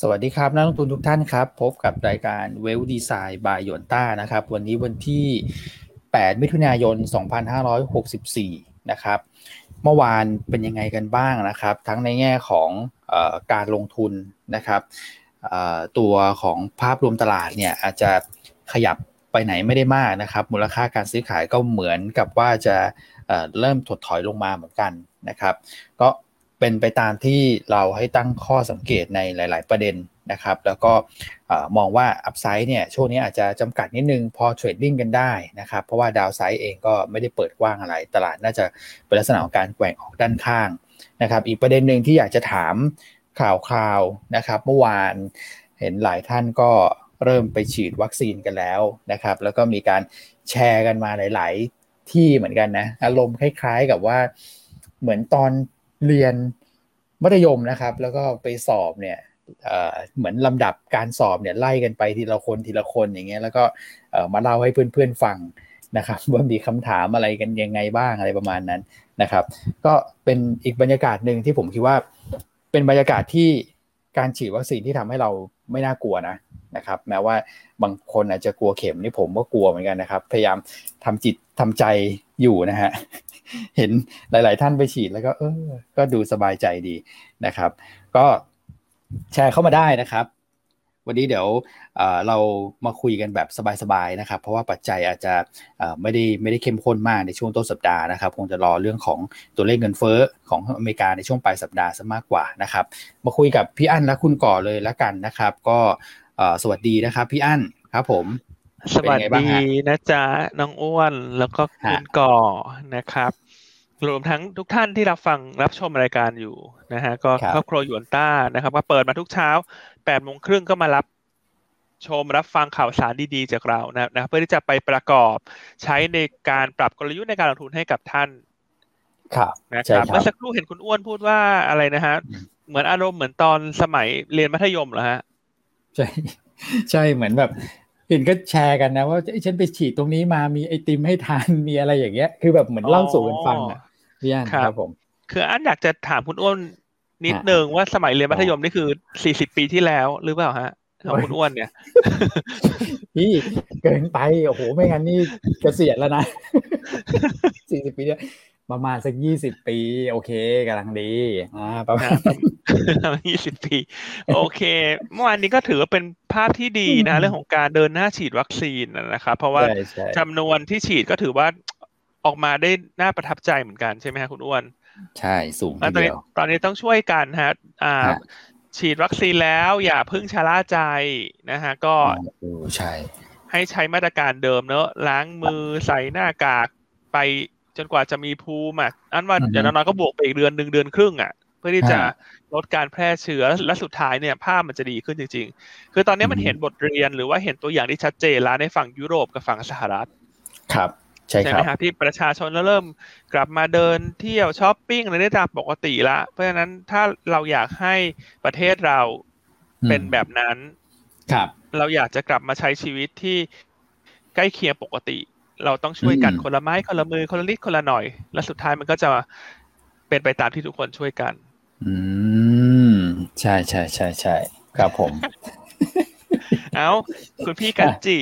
สวัสดีครับนักลงทุนทุกท่านครับ พบกับรายการเวลดีไซน์บายยนต้านะครับ วันนี้วันที่ 8 มิถุนายน 2564 นะครับ เมื่อวานเป็นยังไงกันบ้างนะครับ ทั้งในแง่ของอการลงทุนนะครับตัวของภาพรวมตลาดเนี่ยอาจจะขยับไปไหนไม่ได้มากนะครับ มูลค่าการซื้อขายก็เหมือนกับว่าจะเริ่มถดถอยลงมาเหมือนกันนะครับ ก็ เป็นไปตามที่เราให้ตั้งข้อสังเกตในหลาย ๆ ประเด็นนะครับ แล้วก็มองว่า upside เนี่ยช่วงนี้อาจจะจำกัดนิดนึงพอ trading กันได้นะครับ เพราะว่า downside เองก็ไม่ได้เปิดกว้างอะไร ตลาดน่าจะเป็นลักษณะของการแกว่งออกด้านข้างนะครับ อีกประเด็นหนึ่งที่อยากจะถามข่าวคราวนะครับ เมื่อวานเห็นหลายท่านก็เริ่มไปฉีดวัคซีนกันแล้วนะครับ แล้วก็มีการแชร์กันมาหลาย ๆ ที่เหมือนกันนะ อารมณ์คล้าย ๆ กับว่าเหมือนตอน เรียนมัธยมนะครับ แล้วก็ไปสอบเนี่ยเหมือนลำดับการสอบเนี่ยไล่กันไปทีละคนทีละคนอย่างเงี้ยแล้วก็มาเล่าให้เพื่อนๆฟังนะครับว่ามีคำถามอะไรกันยังไงบ้างอะไรประมาณนั้นนะครับ ก็เป็นอีกบรรยากาศหนึ่งที่ผมคิดว่าเป็นบรรยากาศที่การฉีดวัคซีนที่ทำให้เราไม่น่ากลัวนะนะครับ แม้ว่าบางคนอาจจะกลัวเข็มนี่ผมก็กลัวเหมือนกันนะครับ พยายามทำจิตทำใจอยู่นะฮะ เห็นหลาย ๆ ท่านไปฉีดแล้วก็เออ ก็ดูสบายใจดีนะครับ ก็แชร์เข้ามาได้นะครับ วันนี้เดี๋ยวเรามาคุยกันแบบสบาย ๆ นะครับ เพราะว่าปัจจัยอาจจะไม่ได้ไม่ได้เข้มข้นมากในช่วงต้นสัปดาห์นะครับ คงจะรอเรื่องของตัวเลขเงินเฟ้อของอเมริกาในช่วงปลายสัปดาห์ซะมากกว่านะครับ มาคุยกับพี่อั้นและคุณก่อเลยแล้วกันนะครับ ก็สวัสดีนะครับ พี่อั้นครับผม สวัสดีนะจ๊ะน้องอ้วนแล้วก็คุณก่อนะครับ รวมทั้งทุกท่านที่รับฟังรับชมรายการอยู่นะฮะก็ครอบครัวหยวนต้านะครับก็เปิดมาทุกเช้าแปดโมงครึ่งก็มารับชมรับฟังข่าวสารดีๆจากเรานะนะเพื่อที่จะไปประกอบใช้ในการปรับกลยุทธ์ในการลงทุนให้กับท่าน ครับนะครับเมื่อสักครู่เห็นคุณอ้วนพูดว่าอะไรนะฮะเหมือนอารมณ์เหมือนตอนสมัยเรียนมัธยมเหรอฮะใช่ใช่เหมือนแบบ เห็นก็แชร์กันนะว่าฉันไปฉีดตรงนี้มามีไอติมให้ทานมีอะไรอย่างเงี้ย คือแบบเหมือนเล่าสู่กันฟังอะพี่อันครับผม คืออันอยากจะถามคุณอ้วนนิดนึงว่าสมัยเรียนมัธยมนี่คือสี่สิบปีที่แล้วหรือเปล่าฮะของคุณอ้วนเนี่ยพี่เกินไปโอ้โหไม่งั้นนี่เกษียณแล้วนะสี่สิบปีเนี่ย ประมาณสักยี่สิบปี โอเคกำลังดีอ่าประมาณยี่สิบปี โอเค เมื่อวานนี้ก็ถือว่าเป็นภาพที่ดีนะเรื่องของการเดินหน้าฉีดวัคซีนนะครับเพราะว่าจำนวนที่ฉีดก็ถือว่าออกมาได้น่าประทับใจเหมือนกันใช่ไหมครับคุณอ้วน ใช่สูงทีเดียวตอนนี้ต้องช่วยกันฮะอ่าฉีดวัคซีนแล้วอย่าพึ่งชะล่าใจนะฮะก็ใช่ ให้ใช้มาตรการเดิมเนอะล้างมือใส่หน้ากากไป จนกว่าจะมีภูมิอะอันว่าอย่างน้อยๆก็บวกไปอีกเดือนหนึ่งเดือนครึ่งอะเพื่อที่จะลดการแพร่เชื้อและสุดท้ายเนี่ยภาพมันจะดีขึ้นจริง ๆ คือตอนนี้มันเห็นบทเรียนหรือว่าเห็นตัวอย่างที่ชัดเจนแล้วในฝั่งยุโรปกับฝั่งสหรัฐ ครับใช่ไหมครับที่ประชาชนเริ่มกลับมาเดินเที่ยวช้อปปิ้งอะไรได้ตามปกติละ เพราะฉะนั้นถ้าเราอยากให้ประเทศเราเป็นแบบนั้น ครับ เราอยากจะกลับมาใช้ชีวิตที่ใกล้เคียงปกติ เราต้องช่วยกันคนละไม้คนละมือคนละนิดคนละหน่อย และสุดท้ายมันก็จะเป็นไปตามที่ทุกคนช่วยกัน อืมใช่ใช่ใช่ใช่ครับผม เอาคุณพี่กันจิ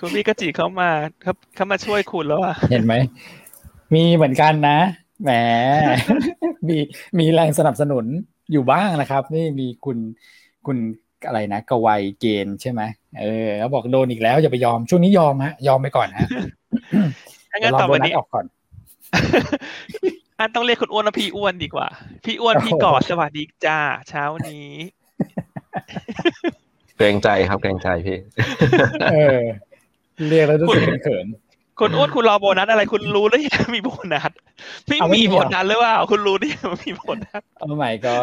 คุณพี่กจิเข้ามาครับเข้ามาช่วยคุณแล้วอะเห็นไหมมีเหมือนกันนะแหมมีมีแรงสนับสนุนอยู่บ้างนะครับ นี่มีคุณคุณ อะไรนะกวัยเกณฑ์ใช่ไหมเออเขาบอกโดนอีกแล้วอย่าไปยอมช่วงนี้ยอมฮะยอมไปก่อนฮะงั้นต่อวันนี้ออกก่อน อันต้องเรียกคุณอ้วนว่าพี่อ้วนดีกว่า พี่อ้วนพี่กอดสวัสดีจ้า เช้านี้เกรงใจครับเกรงใจพี่เออเรียกแล้วรู้สึกเขินคุณอ้วนคุณรอโบนัสอะไรคุณรู้ได้ยังมีโบนัสไม่มีโบนัสหรือว่าคุณรู้ได้ยังมีโบนัสโอ้ไม่ก็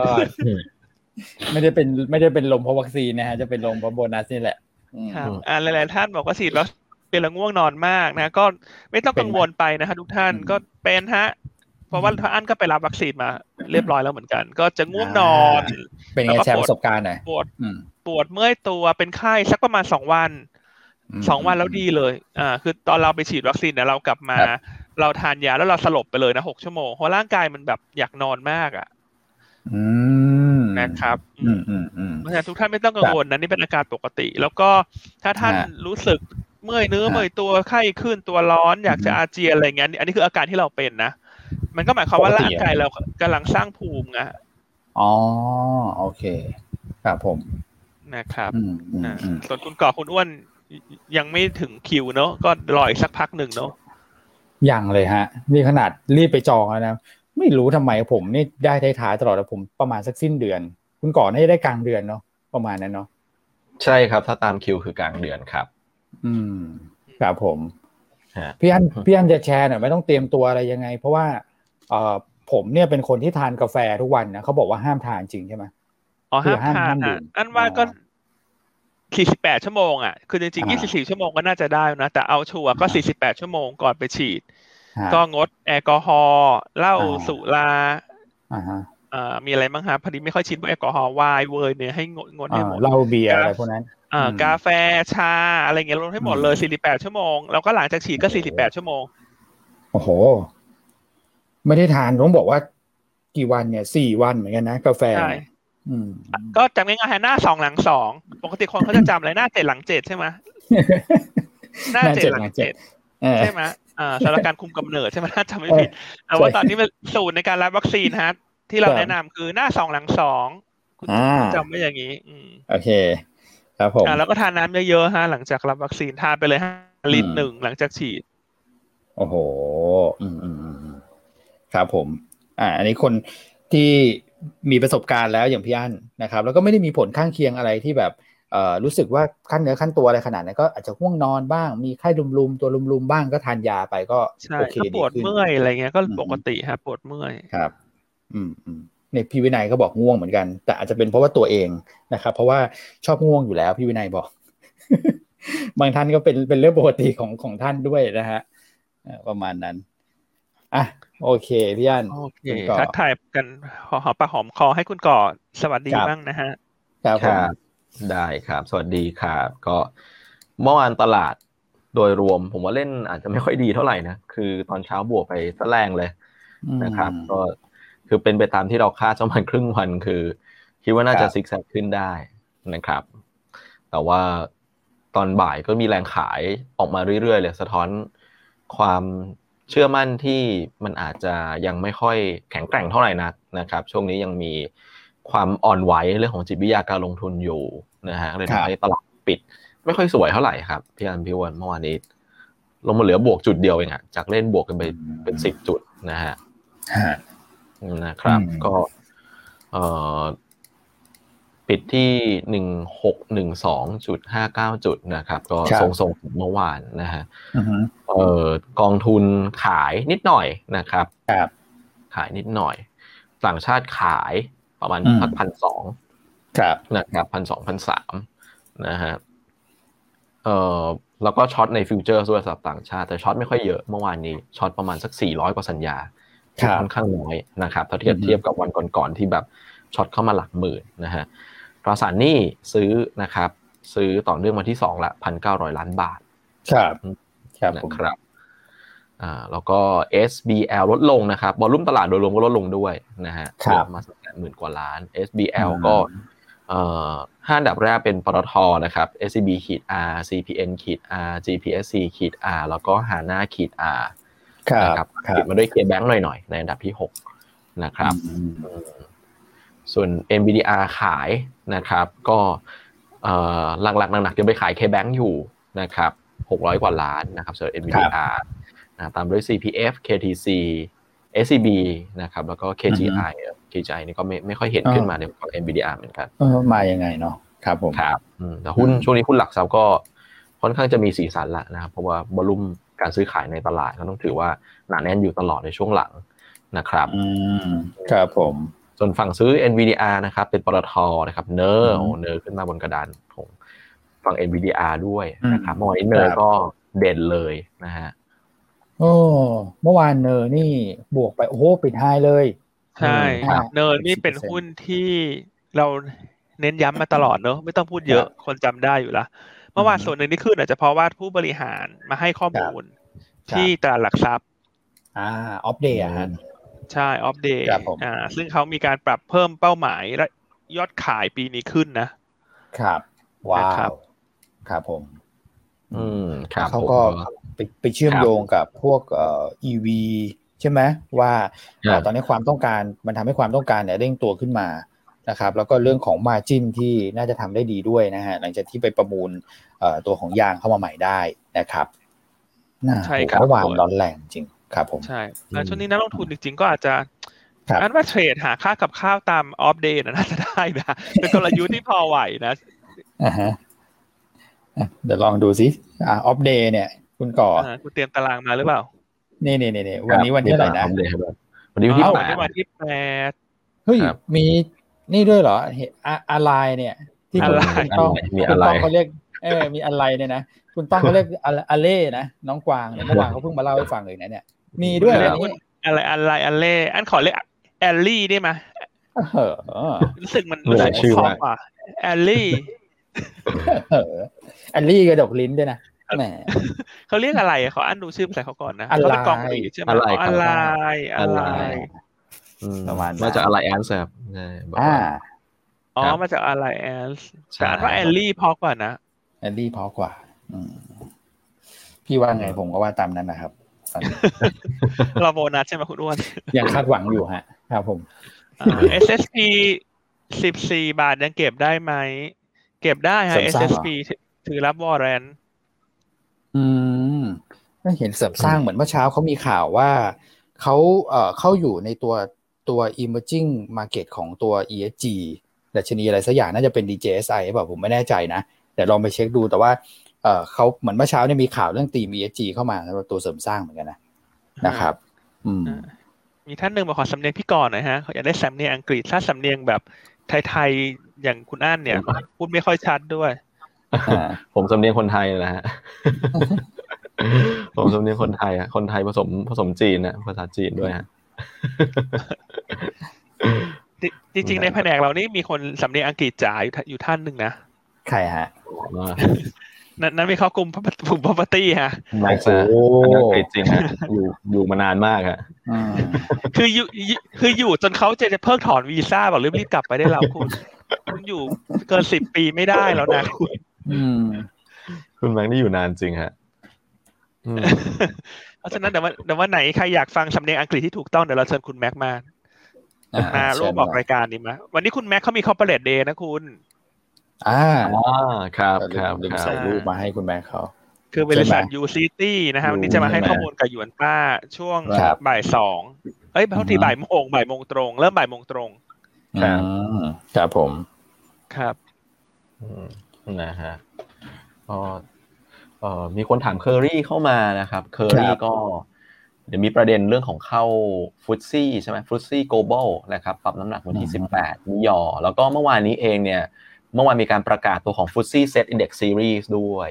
ไม่ได้เป็นไม่ได้เป็นลมเพราะวัคซีนนะฮะจะเป็นลมเพราะโบนัสนี่แหละครับอ่าหลายๆท่านบอกว่าฉีดแล้วเป็นละง่วงนอนมากนะ ก็ไม่ต้องกังวลไปนะฮะทุกท่านก็เป็นฮะเพราะว่าท่านก็ไปรับวัคซีนมาเรียบร้อยแล้วเหมือนกัน ก็จะง่วงนอน เป็นไงแชร์ประสบการณ์หน่อยปวดปวดเมื่อยตัวเป็นไข้สักประมาณสองวันสองวันแล้วดีเลย อ่า คือตอนเราไปฉีดวัคซีนเนี่ยเรากลับมา เราทานยาแล้วเราสลบไปเลยนะหกชั่วโมงเพราะร่างกายมันแบบอยากนอนมากอะ อืม นะครับอืมอืมอืมเพราะฉะนั้นทุกท่านไม่ต้องกังวลนะนี่เป็นอาการปกติ แล้วก็ถ้าท่านฮะรู้สึกเมื่อยเนื้อฮะเมื่อยตัวไข้ขึ้นตัวร้อนอยากจะอือฮึอาเจียนอะไรเงี้ยอันนี้คืออาการที่เราเป็นนะมันก็หมายความว่าปกติร่างกายเรากำลังสร้างภูมิไงอ๋อโอเค ครับผมนะครับอืมอืมอ่าอืมส่วนคุณก่อคุณอ้วนยังไม่ถึงคิวเนอะก็รออีกสักพักหนึ่งเนอะยังเลยฮะ นี่ขนาดรีบไปจองแล้วนะ ไม่รู้ทำไมผมนี่ได้ท้ายๆตลอดแต่ผมประมาณสักสิ้นเดือน คุณก่อนน่าจะได้กลางเดือนเนาะประมาณนั้นเนาะใช่ครับ ถ้าตามคิวคือกลางเดือนครับ อืมครับผมฮะพี่อันพี่อันจะแชร์หน่อยไม่ต้องเตรียมตัวอะไรยังไง เพราะว่าเอ่อผมเนี่ยเป็นคนที่ทานกาแฟทุกวันนะเขาบอกว่าห้ามทานจริงใช่ไหมอ๋อคือห้ามห้ามทานห้ามดื่อะมอันว่าก็อ๋อสี่สิบแปดชั่วโมงอะคือจริงๆอ่ายี่สิบสี่ชั่วโมงก็น่าจะได้นะแต่เอาชัวร์ก็อ่าสี่สิบแปดชั่วโมงก่อนไปฉีดฮะ ก็งดแอลกอฮอล์เหล้าอ่าสุราอ่าฮะอ่ามีอะไรบ้างครับพอดีไม่ค่อยชินพวกแอลกอฮอล์ไวน์เวยเนี่ยให้งดงดให้อ่าหมดเหล้าเบียร์ครับอะไรพวกนั้นอ่าอืมกาแฟชาอะไรเงี้ยลดให้หมดอืมเลยสี่สิบแปดชั่วโมง แล้วก็หลังจากฉีดก็โอ้สี่โหสิบแปดชั่วโมง โอ้โห ไม่ได้ทานต้องบอกว่ากี่วันเนี่ยสี่วันเหมือนกันนะ กาแฟใช่อืมก็จำง่ายๆหน้าสองหลังสองปกติคนเขาจะจำอะไรหน้าเจ็ดหลังเจ็ดใช่ไหมหน้าเจ็ดหลังเจ็ดเออใช่ไหม อ่าสำหรับการคุมกำเนิดใช่ไหมถ้าจำไม่ผิดแต่ว่าใช่ตอนนี้เป็นสูตรในการรับวัคซีนฮะที่เราครับแนะนำคือหน้าสองหลังสองคุณอ่าจำไว้อย่างนี้ อืมโอเค ครับผมอ่าแล้วก็ทานน้ำเยอะๆฮะหลังจากรับวัคซีนทานไปเลยห้าลิตอืรมหนึ่งหลังจากฉีด โอ้โหอืมอืมอืมอืมครับผม อ่า อันนี้คนที่มีประสบการณ์แล้วอย่างพี่อั้นนะครับ แล้วก็ไม่ได้มีผลข้างเคียงอะไรที่แบบเอ่อ รู้สึกว่าขั้นเนื้อขั้นตัวอะไรขนาดนั้นก็อาจจะง่วงนอนบ้าง มีไข้ลุมๆตัวลุมๆบ้างก็ทานยาไปก็ใช่โอเคถ้าปวดขึ้นเมื่อยอะไรเงี้ยก็อืมปกติฮะปวดเมื่อยครับ อืมอืมเนี่ยพี่วินัยก็บอกง่วงเหมือนกัน แต่อาจจะเป็นเพราะว่าตัวเองนะครับ เพราะว่าชอบง่วงอยู่แล้วพี่วินัยบอก บางท่านก็เป็นเป็นเรื่องปกติของของท่านด้วยนะฮะเอ่อประมาณนั้นอะโอเคพี่อันโอเคคุณก่อทักทายกันหอหอมปากหอมคอให้คุณก่อสวัสดีครับบ้างนะฮะครับคผมรับ ได้ครับ สวัสดีครับ ก็เมื่อวานตลาดโดยรวม ผมว่าเล่นอาจจะไม่ค่อยดีเท่าไหร่นะ คือตอนเช้าบวกไปซะแรงเลยนะครับอืมก็คือเป็นไปตามที่เราคาดประมาณครึ่งวันคือ คิดว่าน่าคจะรับซิกแซกขึ้นได้นะครับ แต่ว่าตอนบ่ายก็มีแรงขายออกมาเรื่อยๆเลยสะท้อนความเชื่อมั่นที่มันอาจจะยังไม่ค่อยแข็งแกร่งเท่าไหร่นักนะครับ ช่วงนี้ยังมี ความอ่อนไหวเรื่องของจิตวิทยาการลงทุนอยู่นะฮะเลยครับทำให้ตลาดปิด ไม่ค่อยสวยเท่าไหร่ครับพี่อันพี่วันเมื่อวานนี้ลงมาเหลือบวกจุดเดียวเองอะจากเล่นบวกกันไปเป็นสิบจุดนะฮะฮะนะครับอืมก็เอ่อปิดที่หนึ่งหกหนึ่งสองจุดห้าเก้าจุดนะครับ ก็ครับทรงๆเมื่อวานนะฮะอือฮึเอ่อกองทุนขายนิดหน่อยนะครับครับ ขายนิดหน่อย ต่างชาติขาย ประมาณอืมพันพันสองครับนะครับพันสองพันสามนะฮะเอ่อแล้วก็ short ใน futures ด้วยสำหรับต่างชาติ แต่ short ไม่ค่อยเยอะเมื่อวานนี้ short ประมาณสักสี่ร้อยกว่าสัญญาครับค่อนข้างน้อยนะครับถ้าเทียบอือฮึเทียบกับวันก่อนๆที่แบบ short เข้ามาหลักหมื่นนะฮะตราสารหนี้ซื้อนะครับ ซื้อต่อเนื่องมาที่สองละพันเก้าร้อยล้านบาท ครับ ครับนะผมครับ อ่าแล้วก็ SBL ลดลงนะครับ volume ตลาดโดยรวมก็ลดลงด้วยนะฮะครับลดมาสักหมื่นกว่าล้าน SBL อืมก็เอ่อห้าอันดับแรกเป็นปตทนะครับ SCB ขีด R CPN ขีด R GPSC ขีด R แล้วก็หาหน้าขีด R ครับนะครับครัปิบดมาด้วย KBank หน่อยๆ ในอันดับที่ 6 นะครับอืมส่วน NVDR ขายนะครับ ก็เอ่อหลักๆหนักๆยังไปขาย KBank อยู่นะครับ600 กว่าล้านนะครับส่วน NVDR นะ ตามด้วย CPF KTC SCB นะครับแล้วก็ KGI KGI นี่ก็ไม่ไม่ค่อยเห็นขึ้นมาในของ NVDR เหมือนกันเออมายังไงเนาะครับผมครับอืมแต่หุ้นอืมช่วงนี้หุ้นหลักทรัพย์ก็ค่อนข้างจะมีสีสันละนะครับเพราะว่าบอลลุ่มการซื้อขายในตลาดก็ต้องถือว่าหนาแน่นอยู่ตลอดในช่วงหลังนะครับอืมครับผมส่วนฝั่งซื้อ NVDR นะครับเป็นปตทนะครับเนออืร์มโอ้เนอร์ขึ้นมาบนกระดานของฝั่ง NVDR ด้วยนะครับอืมเมื่อวานนี้เนอครัร์บก็เด่นเลยนะฮะ โอ้เมื่อวาน NER นี่บวกไปโอ้โหปิด high เลย ใช่อืมครับ NER นี่เป็น10%หุ้นที่เราเน้นย้ำมาตลอดเนอะไม่ต้องพูดเยอะครับคนจำได้อยู่ละเมื่อวานอืมส่วนหนึ่งที่ขึ้นอาจจะเพราะว่าผู้บริหารมาให้ข้อมูลครับที่ตลาดหลักทรัพย์ อ่า Opp Day ฮะใช่ Opp Day ครับผมอ่า ซึ่งเขามีการปรับเพิ่มเป้าหมายและยอดขายปีนี้ขึ้นนะ ครับ ว้านะครับวครับผม อืมครับเขาผมก็ ไปไปเชื่อมครับโยงกับพวกเอ่อ EV ใช่ไหมว่าครับเอ่อตอนนี้ความต้องการมันทำให้ความต้องการเนี่ยเร่งตัวขึ้นมานะครับแล้วก็เรื่องของ Margin ที่น่าจะทำได้ดีด้วยนะฮะหลังจากที่ไปประมูลเอ่อตัวของยางเข้ามาใหม่ได้นะครับน่าใช่ครับเมื่อวานร้อนแรงจริงครับผมใช่แล้วช่วงนี้นักลงทุนจริงๆก็อาจจะครับอันว่า trade หาค่ากับข้าวตาม Opp Day น่าจะได้นะเป็นกลยุทธ์ที่พอไหวนะอ่าฮะอะเดี๋ยวลองดูสิอ่าออฟเดย์เนี่ย คุณก่ออ่าคุณเตรียมตารางมาหรือเปล่า นี่นี่นี่นี่วันนี้วันที่เท่าไหร่นะครับเดี๋ยวครับวันนี้วันที่อ๋อแปวันดนี้วันที่แปดเฮ้ยครับมีนี่ด้วยเหรอเห็นอะอะไรเนี่ย ที่คุณอะไรคุณต้องมีคุอะณไรต้องเขาเรียกเออมีอะไรเนี่ยนะคุณต้องเขาเรียกอะอะเล่นะน้องกวางเนี่ยเมื่อวานเขาเพิ่งมาเล่าให้ฟังเลยนะเนี่ย มีด้วยเรีเรื่ยอกงว่านี้อะไรอะไรอะไรอันขอเรียกแอลลี่ได้ไหมเออรู้สึกมันเออรู้สึกชื่อเพราะว่ากว่าแอลลี่เออแอลลี่กระดกลิ้นด้วยนะ แหมเขาเรียกอะไรอะเขาอันดูชื่อภาษาเขาก่อนนะอะไรเขาเป็นกองหลีใช่ไหมอะไรอ๋อครับอะไรอะไรอืมประมาณนั้นมาจากอะไรแอนส์ครับใช่บอกอ่าว่าอ๋อครับมาจากอะไรแอลใช่แต่อันว่าแอลลี่พอกว่านะแอลลี่เพอกว่าอืมพี่ว่าไงผมก็ว่าตามนั้นนะครับตอนนี้เราโบนัสใช่ไหมคุณอ้วนยังคาดหวังอยู่ฮะครับผมอ่า SSP สิบสี่บาทยังเก็บได้ไหม เก็บได้ฮะเสริมสร้างเหรอ SSP ถือรับวอร์เรน อืมก็เห็นเสริมสร้างเหมือนเมื่อเช้าเขามีข่าวว่าเขาเอ่อเข้าอยู่ในตัวตัว emerging market ของตัว ESG ดัชนีอะไรสักอย่างน่าจะเป็น DJSI หรือเปล่าผมไม่แน่ใจนะเดี๋ยวลองไปเช็คดูแต่ว่าเอ่อเขาเหมือนเมื่อเช้าเนี่ยมีข่าวเรื่องตีม ESG เข้ามาสำหรับตัวเสริมสร้างเหมือนกันนะนะครับ อืมมีท่านหนึ่งมาขอสำเนียงพี่กรณ์หน่อยฮะเขาอยากได้สำเนียงอังกฤษถ้าสำเนียงแบบไทยๆอย่างคุณอั้นเนี่ย พูดไม่ค่อยชัดด้วยอ่า ผมสำเนียงคนไทยนะฮะผมสำเนียงคนไทยอะคนไทยผสมผสมจีนนะภาษาจีนด้วยฮะจริงๆในแผนกเรานี่มีคนสำเนียงอังกฤษจ๋าอยู่ท่านอยู่ท่านหนึ่งนะใครฮะว่านั้นนั้นมีเข้ากลุ่มกลุ่ม property ฮะแม็กซ์โอ้อันนั้นอังกฤษจริงฮะอยู่อยู่มานานมากฮะอืมคืออยู่อยู่คืออยู่จนเขาจะจะเพิกถอนวีซ่าบอกรีบๆกลับไปได้แล้วคุณ คุณอยู่เกินสิบปีไม่ได้แล้วนะคุณอืม คุณแม็กซ์นี่อยู่นานจริงฮะอืมเพราะฉะนั้นเดี๋ยววันเดี๋ยววันไหนใครอยากฟังสำเนียงอังกฤษที่ถูกต้องเดี๋ยวเราเชิญคุณแม็กมาอ่ามาร่วมเชิญออกมารายการนี้มาวันนี้คุณแม็กเขามี corporate day นะคุณอ่าอ่าครับครับลืมครับใส่รูปมาให้คุณแม็กเขาคือบริษัทใช่ไหม U City นะฮะยูวันนี้จะมาให้ใช่ไหมข้อมูลกับหยวนต้าช่วงครับบ่ายสองเอ้ยเท่าทีอือฮึบ่ายโมงบ่ายโมงตรง เริ่มบ่ายโมงตรงครับอืมครับผมครับอืม นะฮะก็เอ่อมีคนถามเคอรี่เข้ามานะครับเคอรี่ครับก็เดี๋ยวมีประเด็นเรื่องของเข้าฟุตซี่ใช่ไหมฟุตซี่ global นะครับปรับน้ำหนักวันที่ 18 มิยอ แล้วก็เมื่อวานนี้เองเนี่ย เมื่อวานมีการประกาศตัวของ FTSE Set Index Series ด้วย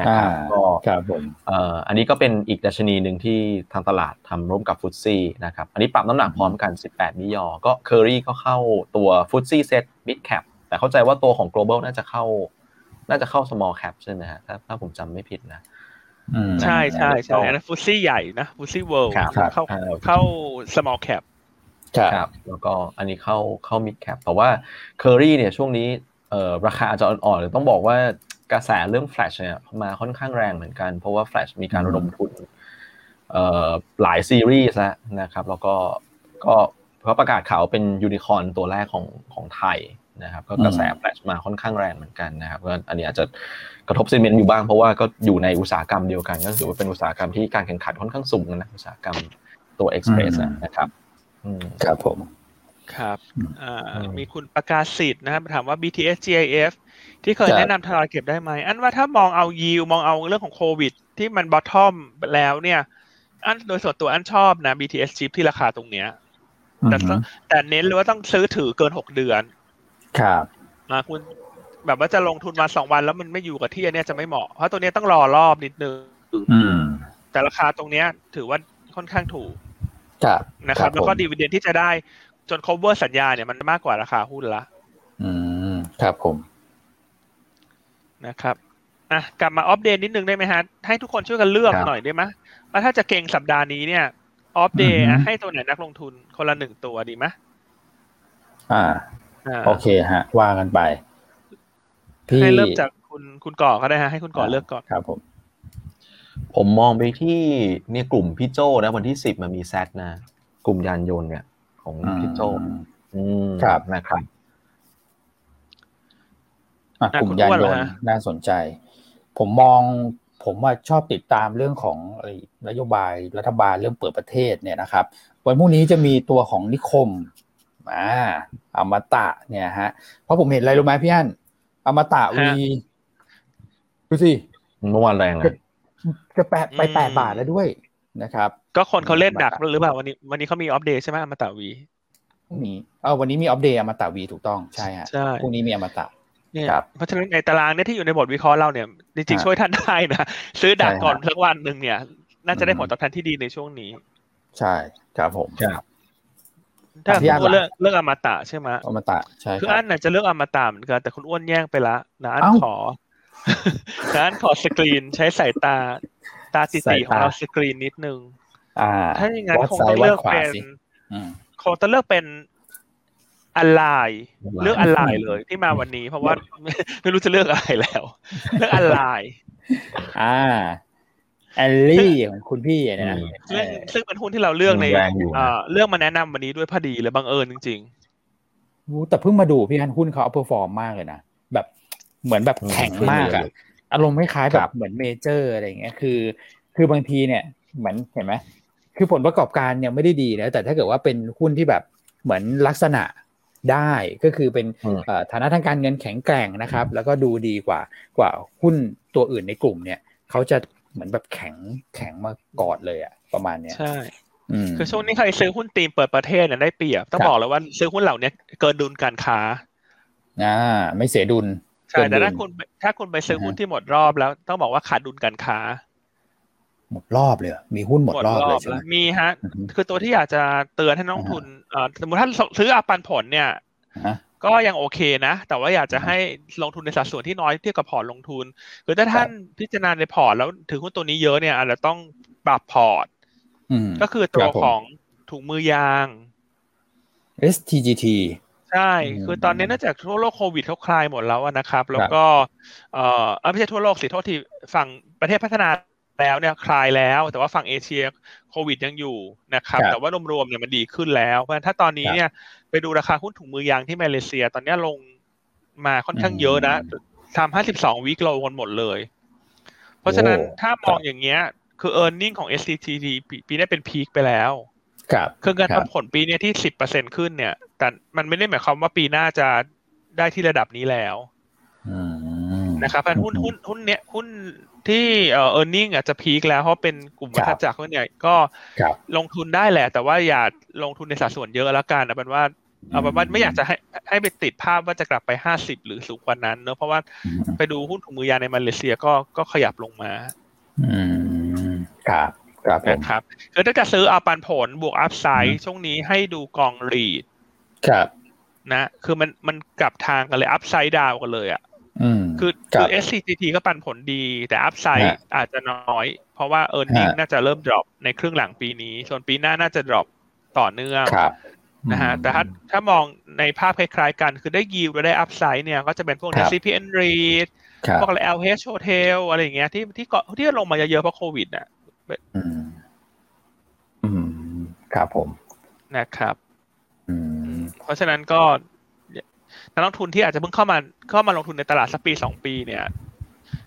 นะครับอ่าก็ครับผมเอ่ออันนี้ก็เป็นอีกดัชนีหนึ่งที่ทางตลาดทำร่วมกับฟุตซี่นะครับ อันนี้ปรับน้ำหนักพร้อมกัน 18 มิยอ ก็เคอรี่ก็เข้าตัว FTSE SET Mid Cap แต่เข้าใจว่าตัวของ global น่าจะเข้า น่าจะเข้า small cap ใช่ไหมฮะถ้าถ้าผมจำไม่ผิดนะอืมใช่ใช่ใช่ครับอันนั้น FTSE ใหญ่นะ FTSE World ครับเข้าครับเข้า small cap ครับครับแล้วก็อันนี้เข้าเข้า mid cap แต่ว่าเคอรี่เนี่ยช่วงนี้เอ่อราคาอาจจะอ่อนๆหรือต้องบอกว่ากระแสเรื่อง Flash เนี่ยมาค่อนข้างแรงเหมือนกัน เพราะว่า Flash มีการระดมทุนเอ่อหลายซีรีส์แล้วนะครับ แล้วก็ก็เขาประกาศข่าวเป็นยูนิคอร์นตัวแรกของของไทย นะครับก็กระแส Flash มาค่อนข้างแรงเหมือนกันนะครับก็อันนี้อาจจะกระทบเซนเมนต์อยู่บ้างเพราะว่าก็อยู่ในอุตสาหกรรมเดียวกัน ก็ถือว่าเป็นอุตสาหกรรมที่การแข่งขันค่อนข้างสูงนะอุตสาหกรรมตัว Express อืมนะครับอืมครับผมครับอ่าอืมมีคุณประกาศสิทธิ์นะครับถามว่า BTS GIF ที่เคยครับแนะนำทยอยเก็บได้ไหม อันว่าถ้ามองเอายิวมองเอาเรื่องของโควิด ที่มันบอททอมแล้วเนี่ยอันโดยส่วนตัวอันชอบนะ BTS chip ที่ราคาตรงเนี้ยแต่อืมแต่เน้นเลยว่าต้องซื้อถือเกินหกเดือน ครับนะคุณแบบว่าจะลงทุนมาสองวันแล้วมันไม่อยู่กับที่อันเนี้ยจะไม่เหมาะ เพราะตัวเนี้ยต้องรอรอบนิดนึงอืมแต่ราคาตรงเนี้ย ถือว่าค่อนข้างถูกครับนะครับแล้วก็ผมดีเวเดนที่จะได้จน cover สัญญาเนี่ยมันมากกว่าราคาหุ้นละอืมครับผมนะครับอะกลับมาอัปเดตนิดนึงได้ไหมฮะ ให้ทุกคนช่วยกันเลือกครับหน่อยได้ไหมว่าถ้าจะเก่งสัปดาห์นี้เนี่ยอัปเดตอือฮึให้ตัวไหนนักลงทุนคนละหนึ่งตัวดีไหมอ่าา โอเคฮะ ว่ากันไปให้เริ่มจากคุณคุณก่อก็ได้ฮะให้คุณก่อเลือกก่อนครับผม ผมมองไปที่เนี่ยกลุ่มพี่โจ้นะวันที่สิบมันมีแซดนะ กลุ่มยานยนต์เนี่ย ของพี่โจ้อืมครับนะครับอะอะกลุ่มคุณยานอ้วนยเหรอนต์ฮะน่าสนใจ ผมมองผมว่าชอบติดตามเรื่องของไอ้นโยบายรัฐบาลเรื่องเปิดประเทศเนี่ยนะครับ วันพรุ่งนี้จะมีตัวของนิคม อ่าอมตะเนี่ยฮะ เพราะผมเห็นอะไรรู้ไหมพี่อันอมตะวีดูสิเมื่อวานแรงนะจะแปะไปแปดบาทแล้วด้วยนะครับ ก็คนเขาเล่นหนักหรือเปล่าวันนี้ วันนี้เขามีอัปเดตใช่ไหมอมตะวีพรุ่งนี้เออวันนี้มีอัปเดตอมตะวีถูกต้องใช่ฮะใช่พรุ่งนี้มีอมตะเนี่ยครับเพราะฉะนั้นในตารางเนี่ยที่อยู่ในบทวิเคราะห์เราเนี่ยจริงฮะๆช่วยท่านได้นะซื้อดักใช่ฮะก่อนสักวันหนึ่งเนี่ย น่าจะได้อืมผลตอบแทนที่ดีในช่วงนี้ ใช่ครับผมครับ ถ้าพี่คุณอั้นอ้วนล่ะเลือกเลือกอมตะใช่ไหมอมตะใช่คือครัอับนน่ะจะเลือกอมตะเหมือนกันแต่คุณอ้วนแย่งไปละนะอันเอ้าขอนะอันขอสกรีนใช้สายตาตาติสาตียของตาเราสกรีนนิดนึงอ่าถ้าอย่างนั้นวัดคงซ้าต้ยองวัดเลือกขวาเป็นสิอืมคงต้องเลือกเป็นอะไร Align เลือกอะไรเลยที่มาวันนี้ เพราะว่าไม่ไม่รู้จะเลือกอะไรแล้ว เลือกอะไรอ่า แอลลี่ของคุณพี่เนี่ยนะอืมซึ่งซึ่งเป็นหุ้นที่เราเลือกในแรงอยู่นะเอ่อเลือกมาแนะนำวันนี้ด้วยพอดีเลยบังเอิญจริงรู้แต่เพิ่งมาดูพี่อันหุ้นเขา outperform มากเลยนะแบบเหมือนแบบแข็งมากอะอารมณ์คล้ายๆแบครับบเหมือนเมเจอร์อะไรอย่างเงี้ยคือ คือบางทีเนี่ยเหมือนเห็นไหมคือผลประกอบการเนี่ยไม่ได้ดีนะแต่ถ้าเกิดว่าเป็นหุ้นที่แบบเหมือนลักษณะได้ก็คือเป็นอืมเอ่อฐานะทางการเงินแข็งแกร่งนะครับ แล้วก็ดูดีกว่ากว่าหุ้นตัวอื่นในกลุ่มเนี่ยเขาจะ เหมือนแบบแข็งแข็งมากอดเลยอะประมาณเนี้ยๆใช่อืมคือช่วงนี้ใครซื้อหุ้นตีมเปิดประเทศเนี่ยได้เปรียบต้องครับบอกเลยว่าซื้อหุ้นเหล่านี้เกินดุลการค้าอ่าไม่เสียดุลใช่เกินแต่ดุลถ้าคุณถ้าคุณไปซื้อหุ้นอ่าฮะที่หมดรอบแล้วต้องบอกว่าขาดดุลการค้า หมดรอบเลยเหรอมีหุ้นหมดรอบเลยใช่ไหมแล้วมีฮะอือฮึคือตัวที่อยากจะเตือนให้นักลงทุนเอ่อสมมติถ้าซื้ออาปันผลเนี่ยฮะ ก็ยังโอเคนะ แต่ว่าอยากจะให้ลงทุนในสัดส่วนที่น้อยเทียบกับพอร์ตลงทุน คือถ้าท่านพิจารณาในพอร์ตแล้วถือหุ้นตัวนี้เยอะเนี่ยอาจจะต้องปรับพอร์ตอืมก็คือตัว ครับผมของถุงมือยาง STGT ใช่อืมคือตอนนี้เนื่องจากทั่วโลกโควิดเขาคลายหมดแล้วอะนะครับ แล้วก็เอ่อเอ้ยไม่ใช่ทั่วโลกสิโทษทีฝั่งประเทศพัฒนา แล้วเนี่ยคลายแล้ว แต่ว่าฝั่งเอเชียโควิดยังอยู่นะครับครับแต่ว่ารวมๆเนี่ยมันดีขึ้นแล้วเพราะฉะนั้นถ้าตอนนี้ครับเนี่ยไปดูราคาหุ้นถุงมือยางที่มาเลเซีย ตอนนี้ลงมาค่อนข้างเยอะนะทำห้าสิบสองวิกโลกันหมดเลย เพราะฉะนั้นโอ้ถ้ามองอย่างเงี้ย คือ e a r n i n g ของ SCTT ปีปีนี้เป็นพีคไปแล้วครับคือการครับทำผลปีเนี้ยที่สิบเปอร์เซ็นขึ้นเนี่ย แต่มันไม่ได้หมายความว่าปีหน้าจะได้ที่ระดับนี้แล้ว อืม นะครับเพราะฉะนั้นหุ้นหุ้นหุ้นเนี้ยหุ้นที่เอ่อ earning อาจจะพีคแล้วเพราะเป็นกลุ่มครัวับฏจักรเนี่ยก็ครับลงทุนได้แหละ แต่ว่าอย่าลงทุนในสัดส่วนเยอะแล้วกันเอาเป็นว่าเอาเป็นว่าไม่อยากจะให้ให้ไปติดภาพว่าจะกลับไปห้าสิบหรือสูงกว่านั้นเนอะเพราะว่าอืมไปดูหุ้นถุงมือยางในมาเลเซียก็ก็ขยับลงมา อืมครับครับผมนะครับคือถ้าจะซื้อเอาปันผลบวกอัพไซอืด์มช่วงนี้ให้ดูกองรีดครับนะ คือมันมันกลับทางกันเลยอัพไซด์ดาวกันเลยอะอืม คือครัคืบอ SCGT ก็ปันผลดี แต่อัพไซด์ฮะอาจจะน้อย เพราะว่า e a r n i n g ฮะน่าจะเริ่ม drop ในครึ่งหลังปีนี้ ส่วนปีหน้าน่าจะ drop ต่อเนื่องครับนะฮะอืมแต่ถ้าถ้ามองในภาพคล้ายๆกัน คือได้ยิวและได้อัพไซด์เนี่ย ก็จะเป็นพวกครับ CPN REIT ครับพวกอะไร LH Hotel อะไรอย่างเงี้ยที่ที่เกาะที่ลงมาเยอะๆเพราะโควิดน่ะอืม อืม ครับผมนะครับ อืม เพราะฉะนั้นก็ นักลงทุนที่อาจจะเพิ่งเข้ามาเข้ามาลงทุนในตลาดสักปีสองปีเนี่ย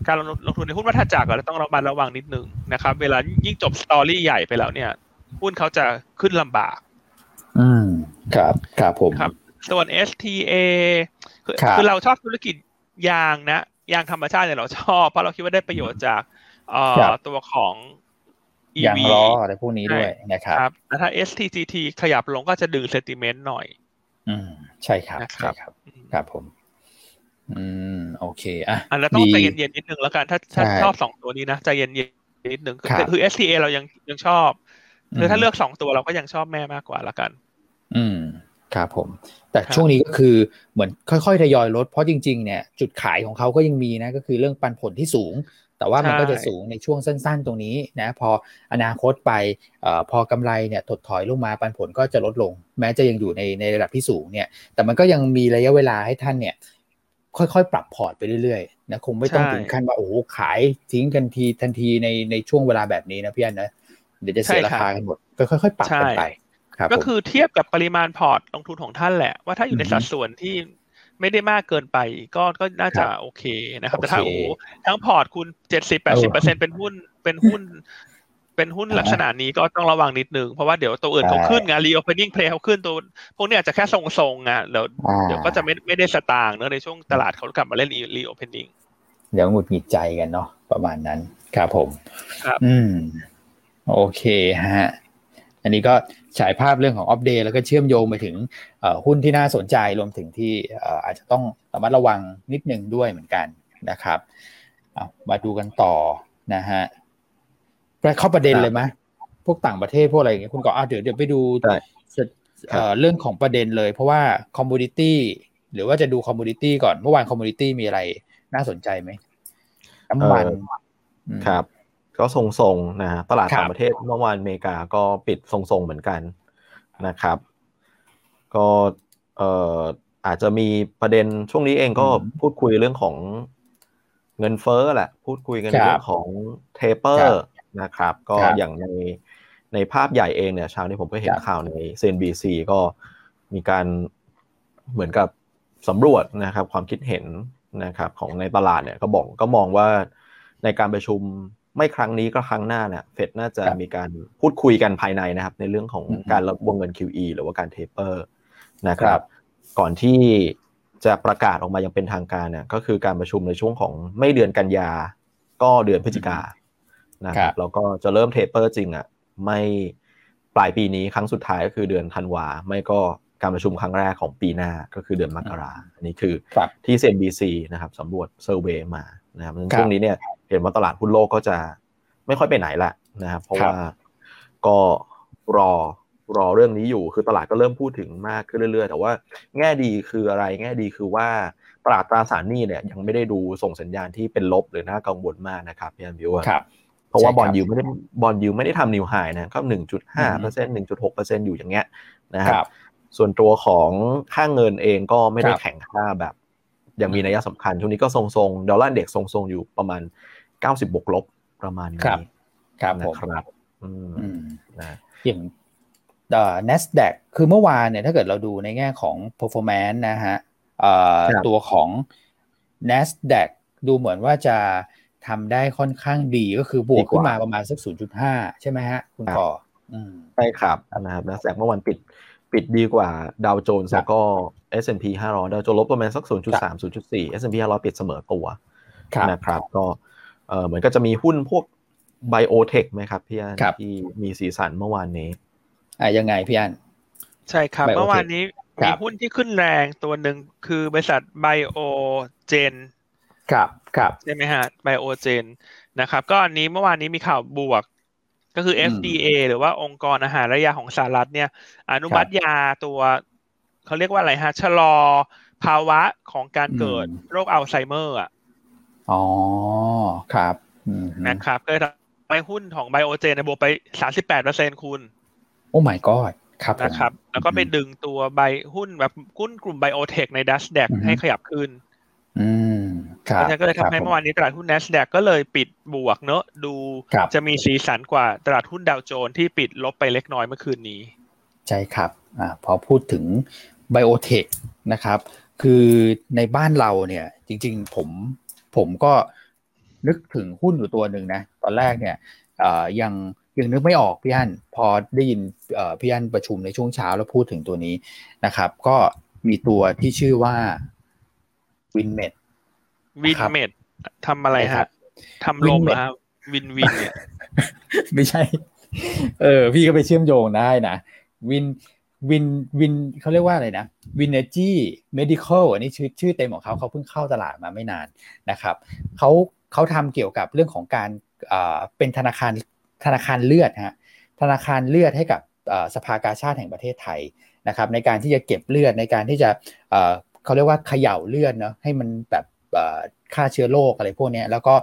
การลงลงทุนในหุ้นวัฏจักรก็ต้องระมัดระวังนิดนึงนะครับ เวลายิ่งจบสตอรี่ใหญ่ไปแล้วเนี่ยหุ้นเขาจะขึ้นลำบาก อืมครับครับผมครับ ส่วน STA คือครับคือเราชอบธุรกิจยางนะยางธรรมชาติเนี่ยเราชอบเพราะเราคิดว่าได้ประโยชน์จากเอ่อครับตัวของยาง EV ล้ออะไรพวกนี้ด้วยนะครับครับแล้วถ้า STGT ขยับลงก็จะดึงเซนติเมนต์หน่อยอืม ใช่ครับนะครับใช่ครับครับผม อืมโอเคอะอันแล้วต้องดีใจเย็นๆนิดนึงแล้วกันถ้าถ้าใช่ชอบสองตัวนี้นะใจเย็นๆนิดนึงคือครับคือ STA เรายังยังชอบคือถ้าเลือกสองตัวเราก็ยังชอบแม่มากกว่าละกัน อืมครับผม แต่ครับช่วงนี้ก็คือเหมือนค่อยๆทยอยลดเพราะจริง ๆ เนี่ย จุดขายของเขาก็ยังมีนะ ก็คือเรื่องปันผลที่สูง แตแต่ว่ามันก็จะสูงในช่วงสั้น ๆ ตรงนี้นะพออนาคตไปพอกำไรเนี่ยถดถอยลงมาปันผลก็จะลดลง แม้จะยังอยู่ในในระดับที่สูงเนี่ยแต่มันก็ยังมีระยะเวลาให้ท่านเนี่ยค่อยๆ ปรับพอร์ตไปเรื่อยๆนะคงไม่ต้องถึงขั้นว่าโอ้โหขายทิ้งกันทีทันทีในในช่วงเวลาแบบนี้นะพี่อันนะเดี๋ยวจะเสียราคากันหมดก็ค่อยๆ ปรับกันไปก็คือเทียบกับปริมาณพอร์ตลงทุนของท่านแหละว่าถ้าอยู่ในสัดส่วนที่ ไม่ได้มากเกินไป ก็ก็น่าจะโอเคนะครับ แต่ถ้าโอ้ทั้งพอร์ตคุณเจ็ดสิบแปดสิบเปอร์เซ็นเป็นหุ้นเป็นหุ้น เป็นหุ้นลักษณะนี้ก็ต้องระวังนิดนึง เพราะว่าเดี๋ยวตัวอื่นเขาขึ้นไง reopening play เขาขึ้นตัวพวกนี้อาจจะแค่ทรงๆอะเดี๋ยวเดี๋ยวก็จะไม่ไม่ได้สตางค์เนอะในช่วงตลาดเขากลับมาเล่น reopeningเดี๋ยวหงุดหงิดใจกันเนาะประมาณนั้นครับผม ครับ อืม โอเคฮะ อันนี้ก็ฉายภาพเรื่องของอัปเดตแล้วก็เชื่อมโยงไปถึงหุ้นที่น่าสนใจรวมถึงที่อาจจะต้องระมัดระวังนิดนึงด้วยเหมือนกันนะครับมาดูกันต่อนะฮะไปเข้าประเด็นเลยไหมพวกต่างประเทศพวกอะไรอย่างเงี้ยคุณก็อ่าเดี๋ยวเดี๋ยวไปดูเรื่องของประเด็นเลย เพราะว่า commodity หรือว่าจะดู commodity ก่อนเมื่อวาน commodity มีอะไรน่าสนใจไหมน้ำมันครับ ก็ทรงๆนะตลาดต่างประเทศเมื่อวานอเมริกาก็ปิดทรงๆเหมือนกันนะครับ ก็เอ่ออาจจะมีประเด็นช่วงนี้เองก็พูดคุยเรื่องของเงินเฟ้อแหละ พูดคุยกันเรื่องของเทเปอร์นะครับ ก็อย่างในในภาพใหญ่เองเนี่ยเช้านี้ผมก็เห็นข่าวใน CNBC ก็มีการเหมือนกับสำรวจนะครับ ความคิดเห็นนะครับ ของในตลาดเนี่ยก็บอกก็มองว่าในการประชุม ไม่ครั้งนี้ก็ครั้งหน้าเนี่ยเฟดน่าจะมีการพูดคุยกันภายในนะครับ ในเรื่องของการลดวงเงิน QE หรือว่าการ taper นะครับ ก่อนที่จะประกาศออกมาอย่างเป็นทางการเนี่ยก็คือการประชุมในช่วงของไม่เดือนกันยา ก็เดือนพฤศจิกานะครับแล้วก็จะเริ่ม taper จริงอะไม่ปลายปีนี้ครั้งสุดท้ายก็คือเดือนธันวา ไม่ก็การประชุมครั้งแรกของปีหน้าก็คือเดือนมกราอันนี้คือที่ CNBC นะครับสำรวจ survey มา นะครับช่วงนี้เนี่ยเห็นว่าตลาดหุ้นโลกก็จะไม่ค่อยไปไหนละนะครับเพราะว่าก็รอรอเรื่องนี้อยู่คือตลาดก็เริ่มพูดถึงมากขึ้นเรื่อยๆ แต่ว่าแง่ดีคืออะไรแง่ดีคือว่าตลาดตราสารหนี้เนี่ยยังไม่ได้ดูส่งสัญญาณที่เป็นลบหรือน่ากังวลมากนะครับพี่อันวิวเพราะว่า bond yield ไม่ได้ bond yield ไม่ได้ทำ new high นะก็หนึ่งจุดห้าเปอร์เซ็นต์หนึ่งจุดหกเปอร์เซ็นต์อยู่อย่างเงี้ยนะครับส่วนตัวของค่างเงินเองก็ไม่ได้แข็งค่าแบบ ยังมีนัยสำคัญ ช่วงนี้ก็ทรงๆดอลลาร์เด็กทรงๆ อยู่ประมาณเก้าสิบบวกลบประมาณนี้ครับครับนะครับอืมนะอย่างเอ่อ NASDAQ คือเมื่อวานเนี่ยถ้าเกิดเราดูในแง่ของ performance นะฮะเอ่อตัวของ NASDAQ ดูเหมือนว่าจะทำได้ค่อนข้างดีก็คือบวกขึ้นมาประมาณสัก 0.5 ใช่ไหมฮะ คุณก่อใช่ครับนะครับ NASDAQ เมื่อวันปิดปิดดีกว่าดาวโจนส์แล้วก็ S&P 500ดาวโจนส์ลบประมาณสัก 0.3 0.4 S&P 500 ปิดเสมอตัวนะครับก็เออเหมือนก็จะมีหุ้นพวกไบโอเทคไหมครับพี่อันที่มีสีสันเมื่อวานนี้อ่ายังไงพี่อันใช่ครับ เมื่อวานนี้มีหุ้นที่ขึ้นแรงตัวหนึ่งคือบริษัทไบโอเจนครับครับใช่ไหมฮะไบโอเจนนะครับ ก็อันนี้เมื่อวานนี้มีข่าวบวก ก็คือ FDA หรือว่าองค์กรอาหารและยาของสหรัฐเนี่ย อนุมัติยาตัว เขาเรียกว่าอะไรฮะ ชะลอภาวะของการเกิดโรคอัลไซเมอร์อะอ๋อครับนะครับก็ทำให้หุ้นของไบโอเจนในบวกไปสามสิบแปดเปอร์เซ็นคุณ โอ้ my god ครับนะครับ แล้วก็ไปดึงตัวใบหุ้นแบบหุ้นกลุ่มไบโอเทคในดัชแดกให้ขยับขึ้น อืมครับก็เลยทำให้เมื่อวานนี้ตลาดหุ้น NASDAQ ก็เลยปิดบวกเนอะดูจะมีสีสันกว่าตลาดหุ้นดาวโจนส์ที่ปิดลบไปเล็กน้อยเมื่อคืนนี้ ใช่ครับอ่าพอพูดถึง ไบโอเทคนะครับ คือในบ้านเราเนี่ยจริงๆผมผมก็นึกถึงหุ้นอยู่ตัวหนึ่งนะ ตอนแรกเนี่ยยังยังนึกไม่ออกพี่อันพอได้ยินพี่อันประชุมในช่วงเช้าแล้วพูดถึงตัวนี้นะครับ ก็มีตัวที่ชื่อว่า Winmed Winmed ทำอะไรฮะทำลมเหรอวินวินเนี่ยไม่ใช่ เออ พี่ก็ไปเชื่อมโยงได้นะวิน วินวินเขาเรียกว่าอะไรนะ Winnergy Medical อันนี้ชื่อชื่อเต็มของเขาเขาเพิ่งเข้าตลาดมาไม่นานนะครับเขาเขาทำเกี่ยวกับเรื่องของการเป็นธนาคารธนาคารเลือดฮะธนาคารเลือดให้กับสภากาชาติแห่งประเทศไทยนะครับ ในการที่จะเก็บเลือดในการที่จะเขาเรียกว่าเขย่าเลือดเนาะให้มันแบบฆ่าเชื้อโรคอะไรพวกนี้แล้วก็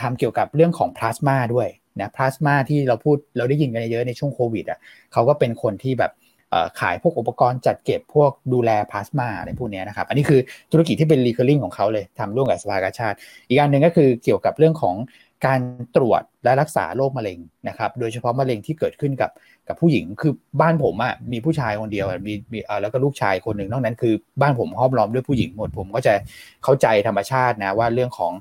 ทำเกี่ยวกับเรื่องของพลาสมาด้วยนะพลาสมาที่เราพูดเราได้ยินกันเยอะในช่วงโควิดอะเขาก็เป็นคนที่แบบ ขายพวกอุปกรณ์จัดเก็บพวกดูแลพลาสมาอะไรพวกนี้นะครับ อันนี้คือธุรกิจที่เป็น recur ของเขาเลยทำร่วมกับสภากาชาติ อีกอันหนึ่งก็คือเกี่ยวกับเรื่องของการตรวจและรักษาโรคมะเร็งนะครับ โดยเฉพาะมะเร็งที่เกิดขึ้นกับกับผู้หญิง คือบ้านผมอะมีผู้ชายคนเดียวมีมีแล้วก็ลูกชายคนหนึ่งนอกนั้นคือบ้านผมห้อมล้อมด้วยผู้หญิงหมดผมก็จะเข้าใจธรรมชาตินะว่าเรื่องของ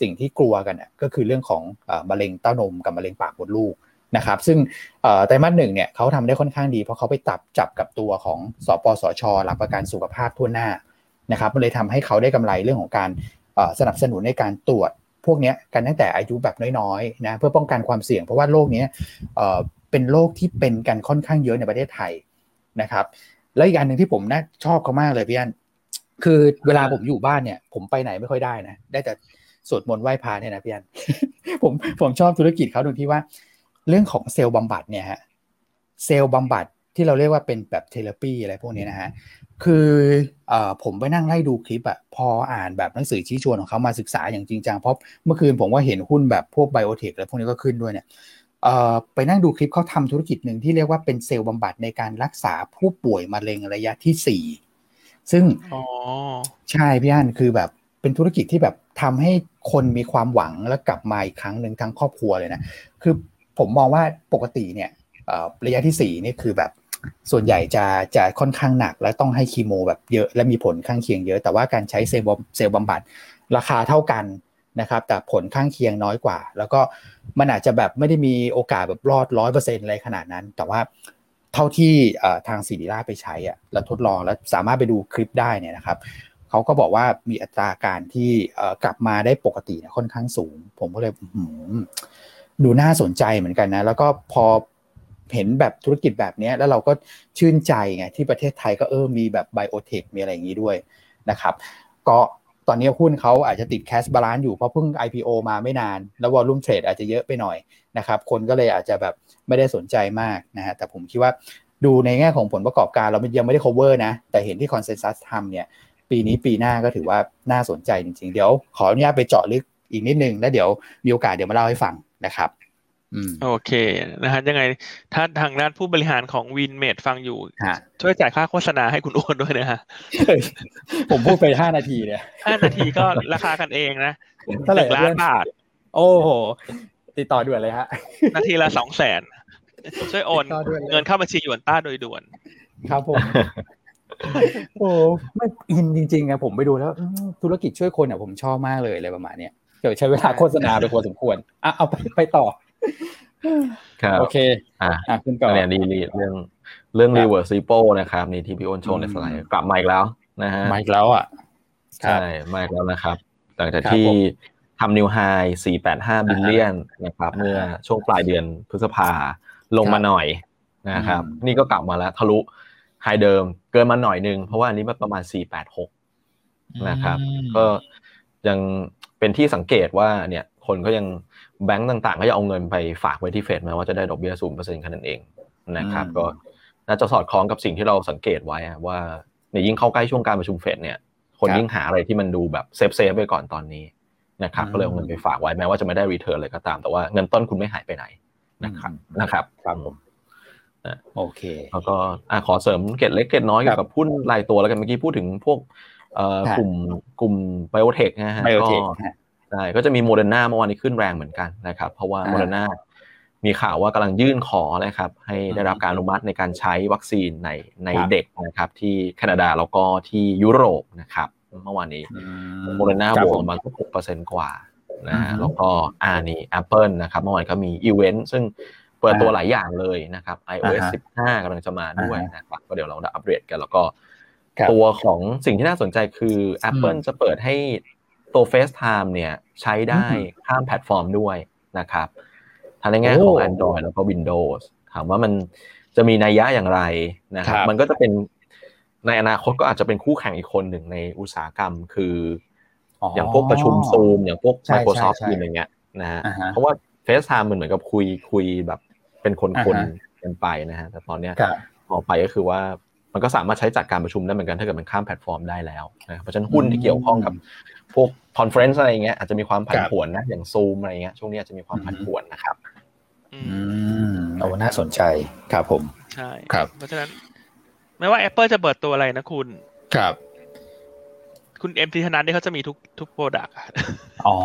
สิ่งที่กลัวกันก็คือเรื่องของมะเร็งเต้านมกับมะเร็งปากมดลูก นะครับซึ่งไตรมาสหนึ่งเนี่ยเขาทำได้ค่อนข้างดี เพราะเขาไปจับจับกับตัวของสปสช หลักประกันสุขภาพทั่วหน้านะครับมันเลยทำให้เขาได้กำไรเรื่องของการสนับสนุนในการตรวจพวกนี้กันตั้งแต่อายุแบบน้อยๆนะเพื่อป้องกันความเสี่ยง เพราะว่าโรคนี้เป็นโรคที่เป็นกันค่อนข้างเยอะในประเทศไทยนะครับ แล้วอีกอันหนึ่งที่ผมน่าชอบเขามากเลยพี่อันคือเวลาผมอยู่บ้านเนี่ย ผมไปไหนไม่ค่อยได้นะได้แต่สวดมนต์ไหว้พระเนี่ยนะพี่อันผมผมชอบธุรกิจเขาตรงที่ว่า เรื่องของเซลล์บำบัดเนี่ยฮะเซลล์บำบัดที่เราเรียกว่าเป็นแบบเทเลปีอะไรพวกนี้นะฮะคืออผมไปนั่งไล่ดูคลิปอะพออ่านแบบหนังสือชี้ชวนของเขามาศึกษาอย่างจริงจังเพราะเมื่อคืนผมว่าเห็นหุ้นแบบพวกไบโอเทคอะไรพวกนี้ก็ขึ้นด้วยเนี่ยไปนั่งดูคลิปเขาทำธุรกิจหนึ่งที่เรียกว่าเป็นเซลล์บำบัดในการรักษาผู้ป่วยมะเร็งระยะที่สี่ซึ่งใช่พี่อันคือแบบเป็นธุรกิจที่แบบทำให้คนมีความหวังแล้วกลับมาอีกครั้งหนึ่งทั้งครอบครัวเลยนะคือ ผมมองว่าปกติเนี่ยระยะที่สี่นี่คือแบบส่วนใหญ่จะจะค่อนข้างหนัก และต้องให้คีโมแบบเยอะและมีผลข้างเคียงเยอะ แต่ว่าการใช้เซลล์เซลล์บำบัดราคาเท่ากันนะครับแต่ผลข้างเคียงน้อยกว่า แล้วก็มันอาจจะแบบไม่ได้มีโอกาสแบบรอดร้อยเปอร์เซ็นต์อะไรขนาดนั้น แต่ว่าเท่าที่ทางศิริราชไปใช้อะแล้วทดลองแล้วสามารถไปดูคลิปได้เนี่ยนะครับเขาก็บอกว่ามีอัตราการที่กลับมาได้ปกติค่อนข้างสูง ผมก็เลย ดูน่าสนใจเหมือนกันนะ แล้วก็พอเห็นแบบธุรกิจแบบนี้แล้วเราก็ชื่นใจไงที่ประเทศไทยก็เออมีแบบ biotech มีอะไรอย่างนี้ด้วยนะครับก็ตอนนี้หุ้นเขาอาจจะติด cash balance อยู่เพราะเพิ่ง IPO มาไม่นาน แล้ว volume trade อาจจะเยอะไปหน่อยนะครับคนก็เลยอาจจะแบบไม่ได้สนใจมากนะฮะแต่ผมคิดว่าดูในแง่ของผลประกอบการเรายังไม่ได้ cover นะ แต่เห็นที่ consensus ทำเนี่ยปีนี้ปีหน้าก็ถือว่าน่าสนใจจริงๆ เดี๋ยวขออนุญาตไปเจาะลึก อีกนิดนึงแล้วเดี๋ยวมีโอกาสเดี๋ยวมาเล่าให้ฟังนะครับโอเคนะฮะยังไงถ้าทางด้านผู้บริหารของวินเมดฟังอยู่ ช่วยจ่ายค่าโฆษณาให้คุณอ้วนด้วยนะฮะผมพูดไปห้านาทีเนี่ยห้านาทีก็ราคากันเองนะเท่าไหร่ล้านบาท โอ้โห ติดต่อด่วนเลยฮะ นาทีละสองแสนช่วยโอนเงินเข้าบัญชีหยวนต้าโดยด่วน ครับผมโอ้ไม่อินจริงๆอะผมไปดูแล้ว ธุรกิจช่วยคนอะผมชอบมากเลยอะไรประมาณเนี้ย เดี๋ยวใช้เวลาโฆษณาไปพอสมควรอะเอาไปไปต่อครับโอเค อ่าคุณก่อนเนี่ยดีเรื่องเรื่อง reverse repo นะครับนี่ที่พี่อันโชว์ในสไลด์กลับมาอีกแล้วนะฮะมาอีกแล้วอะใช่มาอีกแล้วนะครับ หลังจากที่ทำ new high 485 billion นะครับ เมื่อช่วงปลายเดือนพฤษภาลงมาหน่อยนะครับ นี่ก็กลับมาแล้วทะลุ high เดิมเกินมาหน่อยนึง เพราะว่าอันนี้มันประมาณ 486 นะครับ ก็ยัง เป็นที่สังเกตว่าเนี่ยคนก็ยังแบงก์ต่างๆ ก็จะเอาเงินไปฝากไว้ที่เฟดแม้ว่าจะได้ดอกเบี้ยศูนย์เปอร์เซ็นต์แค่นั้นเองนะครับ ก็น่าจะสอดคล้องกับสิ่งที่เราสังเกตไว้ว่าในยิ่งเข้าใกล้ช่วงการประชุมเฟดเนี่ย คนยิ่งหาอะไรที่มันดูแบบ safe safe ไปก่อนตอนนี้นะครับก็เลยเอาเงินไปฝากไว้แม้ว่าจะไม่ได้ return เลยก็ตาม แต่ว่าเงินต้นคุณไม่หายไปไหนนะครับนะครับครับผมโอเค แล้วก็ขอเสริมเกร็ดเล็กเกร็ดน้อยกับหุ้นรายตัวแล้วกันเมื่อกี้พูดถึงพวก กลุ่มกลุ่ม biotech นะฮะก็ใช่ก็จะมีโมเดอร์นาเมื่อวานนี้ขึ้นแรงเหมือนกันนะครับ เพราะว่าโมเดอร์นามีข่าวว่ากำลังยื่นขอนะครับ ให้ได้รับการอนุมัติในการใช้วัคซีนในในเด็กนะครับ ที่แคนาดาแล้วก็ที่ยุโรปนะครับ เมื่อวานนี้โมเดอร์นาบวกประมาณหกเปอร์เซ็นต์กว่านะฮะแล้วก็อ่านี่ Apple นะครับ เมื่อวานก็มีอีเวนต์ซึ่งเปิดตัวหลายอย่างเลยนะครับ iOS 15กำลังจะมาด้วยนะครับก็เดี๋ยวเราจะอัปเดตกันแล้วก็ ตัวของสิ่งที่น่าสนใจคือ Apple จะเปิดให้ตัว FaceTime เนี่ยใช้ได้ข้ามแพลตฟอร์มด้วยนะครับทั้งในแง่ของ Android แล้วก็ Windows ถามว่ามันจะมีนัยยะอย่างไรนะครับมันก็จะเป็นในอนาคตก็อาจจะเป็นคู่แข่งอีกคนหนึ่งในอุตสาหกรรมคือ อย่างพวกประชุมซูมอย่างพวก Microsoft ทีมอะไรเงี้ยนะฮะเพราะว่า FaceTime มันเหมือนกับคุยคุยแบบเป็นคนคนกันไปนะฮะแต่ตอนเนี้ยต่อไปก็คือว่า มันก็สามารถใช้จัดการประชุมได้เหมือนกันถ้าเกิดมันข้ามแพลตฟอร์มได้แล้วนะเพราะฉะนั้นหุ้นที่เกี่ยวข้องกับพวก conference อะไรเงี้ยอาจจะมีความผันผวนนะอย่างซูมอะไรเงี้ยช่วงนี้อาจจะมีความผันผวนนะครับ อือืมมโอ้น่าสนใจครับผมใช่ครับ เพราะฉะนั้น ไม่ว่า Apple จะเปิดตัวอะไรนะคุณครับ คุณเอ็มทีธนันนี่เขาจะมีทุกทุกโปรดักต์อ๋อ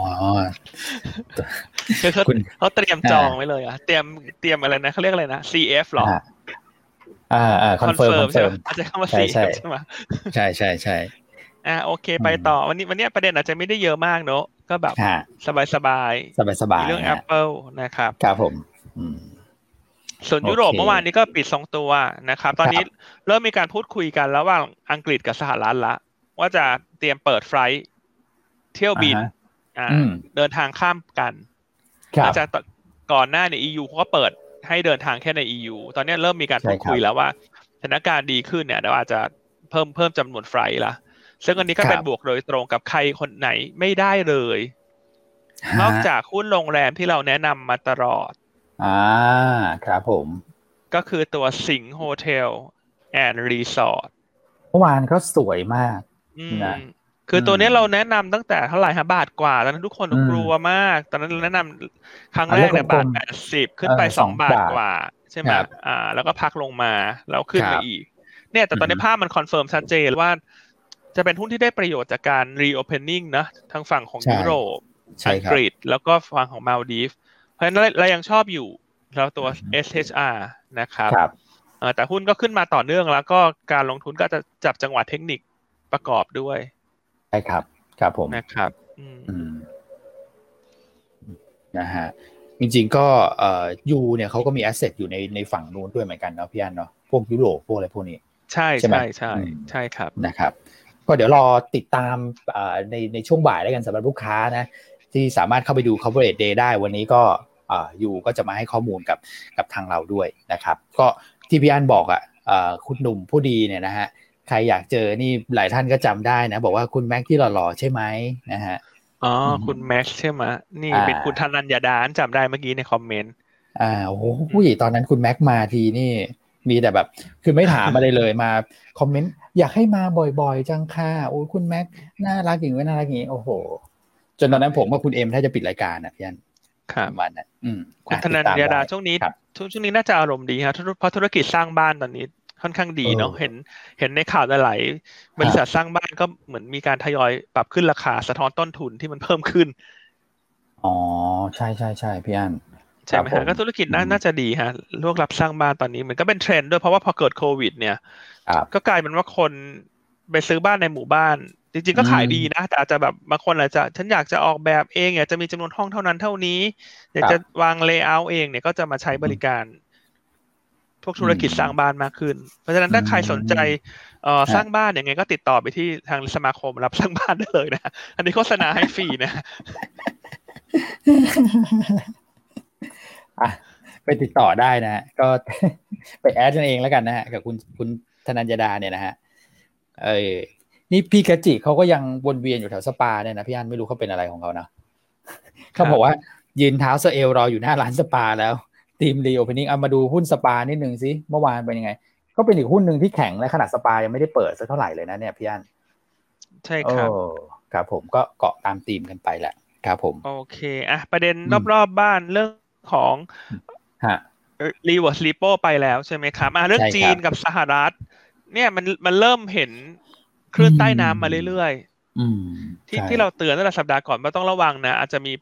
คือเขาคุณเขาเตรียมอ่าจองไว้เลยอะเตรียมเตรียมอะไรนะเขาเรียกอะไรนะ CF หรอ อ่าอ่าอ่าคอนเฟิร์มคอนใช่เฟิไหร์มมอาจจะคำว่าใช่ใช่ CF ใช่ไหมใช่ใช่ใช่อ่าโอเค ไปต่อวันนี้วันนี้ประเด็นอาจจะไม่ได้เยอะมากเนอะก็แบบฮะสบายสบายสบายสๆบายมีเรื่องฮะ Apple นะครับครับผมอืมส่วนยุโรปโอเคเมื่อวานนี้ก็ปิดทรงตัวนะครับ ตอนนี้เริ่มมีการพูดคุยกันระหว่างอังกฤษกับสหรัฐละ ว่าจะเตรียมเปิดไฟลท์เที่ยวบินอ่าฮะอ่าอืมเดินทางข้ามกันครัหลับงจากก่อนหน้าใน EU เขาก็เปิด ให้เดินทางแค่ใน EU ตอนนี้เริ่มมีการพูดใช่ครับคุยแล้วว่าสถานการณ์ดีขึ้นเนี่ยเดี๋ยวอาจจะเพิ่มเพิ่มจำนวน flight ละซึ่งอันนี้ก็เป็นครับบวกโดยตรงกับใครคนไหนไม่ได้เลย นอกจากหุ้นโรงแรมที่เราแนะนำมาตลอด อ่า ครับผม ก็คือตัวสิงห์ Hotel and Resortเมื่อวานก็สวยมากนะ คือตัวเนี้ยเราแนะนำตั้งแต่เท่าไหร่ฮะบาทกว่า ตอนนั้นทุกคนอืมกลัวมาก ตอนนั้นเราแนะนำครั้งแรกอะเนี่ยเลขกลบาทแปดสิบขึ้นไปเออสอง2บาทบาทกว่า ใช่ไหมครับอ่า แล้วก็พักลงมาแล้วขึ้นครับ เนี่ยแต่ตอนนี้อือฮึภาพมัน confirm ชัดเจนว่า จะเป็นหุ้นที่ได้ประโยชน์จากการ reopening นะทางฝั่งของยุโรปใช่อังกฤษครับกฤษแล้วก็ฝั่งของมาลดีฟเพราะฉะนั้นเราเรายังชอบอยู่แล้วตัว SHR นะครับครับเอ่อแต่หุ้นก็ขึ้นมาต่อเนื่องแล้วก็การลงทุนก็จะจับจังหวะเทคนิคประกอบด้วย ใช่ครับ ครับผมนะครับอืมอืมนะฮะจริงๆก็เอ่อยูเนี่ยเขาก็มีแอสเซทอยู่ในในฝั่งนู้นด้วยเหมือนกันเนาะพี่อันเนาะพวกยุโรปพวกอะไรพวกนี้ ใช่ใช่ไหมใช่ใช่อืมใช่ครับนะครับ ก็เดี๋ยวรอติดตามเอ่อในในช่วงบ่ายแล้วกันสำหรับลูกค้านะ ที่สามารถเข้าไปดู coverage day ได้วันนี้ก็เอ่อยูก็จะมาให้ข้อมูลกับกับทางเราด้วยนะครับ ก็ที่พี่อันบอกอะเอ่อคุณหนุ่มผู้ดีเนี่ยนะฮะ ใครอยากเจอนี่หลายท่านก็จำได้นะ บอกว่าคุณแม็กที่หล่อๆใช่ไหมนะฮะอ๋ออมคุณแม็กซ์ใช่ไหมนี่อ่าเป็นคุณธนัญญาดานจำได้เมื่อกี้ในคอมเมนต์อ่าโอ้โหผู้ใหญ่ตอนนั้นคุณแม็กมาทีนี่มีแต่แบบ คือไม่ถามอะไรเลยมาคอมเมนต์อยากให้มาบ่อยๆ จังค่ะโอ้ยคุณแม็กน่ารักอย่างนี้น่ารักอย่างนี้โอ้โห จนตอนนั้นผมกับคุณเอ็มถ้าจะปิดรายการอะพี่อันครับประมาณนั้นอืมคุณอะธนัญติตมญาดาไช่วงนี้ครับช่วงช่วงนี้น่าจะอารมณ์ดีครับเพราะธุรกิจสร้างบ้านตอนนี้ ค่อนข้างดีเนาะเออเห็นเห็นในข่าวหลายๆบริษัทสร้างบ้านก็เหมือนมีการทยอยปรับขึ้นราคาสะท้อนต้นทุนที่มันเพิ่มขึ้น อ๋อ ใช่ใช่ใช่พี่อันใช่ไหมครัฮะบผมก็ธุรกิจน่าอืมน่าจะดีฮะแล้วก็รับสร้างบ้านตอนนี้เหมือนก็เป็นเทรนด์ด้วยเพราะว่าพอเกิดโควิด เนี่ยครับก็กลายเป็นว่าคนไปซื้อบ้านในหมู่บ้าน จริงๆก็ขายอืมดีนะ แต่อาจจะแบบบางคนอาจจะฉันอยากจะออกแบบเองอยากจะมีจำนวนห้องเท่านั้นเท่านี้ อยากครับจะวาง layout เองเนี่ยก็จะมาใช้บริการพ วกธุรกิจอืมสร้างบ้านมากขึ้น เพราะฉะนั้นถ้าใครสนใจเอ่อฮะสร้างบ้านยังไงก็ติดต่อไปที่ทางสมาคมรับสร้างบ้านได้เลยนะ อันนี้โฆษณาให้ฟรีนะอะไปติดต่อได้นะฮะก็ไปแอดกันเองแล้วกันนะฮะกับคุณคุณธนัญญาดาเนี่ยนะฮะเออนี่พี่กะจิเขาก็ยังวนเวียนอยู่แถวสปาเนี่ยนะพี่อันไม่รู้เขาเป็นอะไรของเขานะเขาบอกว่ายืนเท้าสะเอวรออยู่หน้าร้านสปาแล้ว ธีม reopening เอามาดูหุ้นสปานิดนึงสิเมื่อวานเป็นยังไง ก็เป็นอีกหุ้นหนึ่งที่แข็งและขนาดสปายังไม่ได้เปิดสักเท่าไหร่เลยนะเนี่ยพี่อันใช่ครับโอ้ครับผมก็เกาะตามธีมกันไปแหละครับผมโอเคอะประเด็นอืมรอบๆบ้านเรื่องของฮะ reverse repo ไปแล้วใช่ไหมครับอะเรื่องใช่ครับจีนกับสหรัฐ เนี่ยมันมันเริ่มเห็นคลื่นใต้น้ำมาเรื่อยอืมๆที่ใช่ที่เราเตือนตั้งแต่สัปดาห์ก่อนว่าต้องระวังนะ อาจจะมี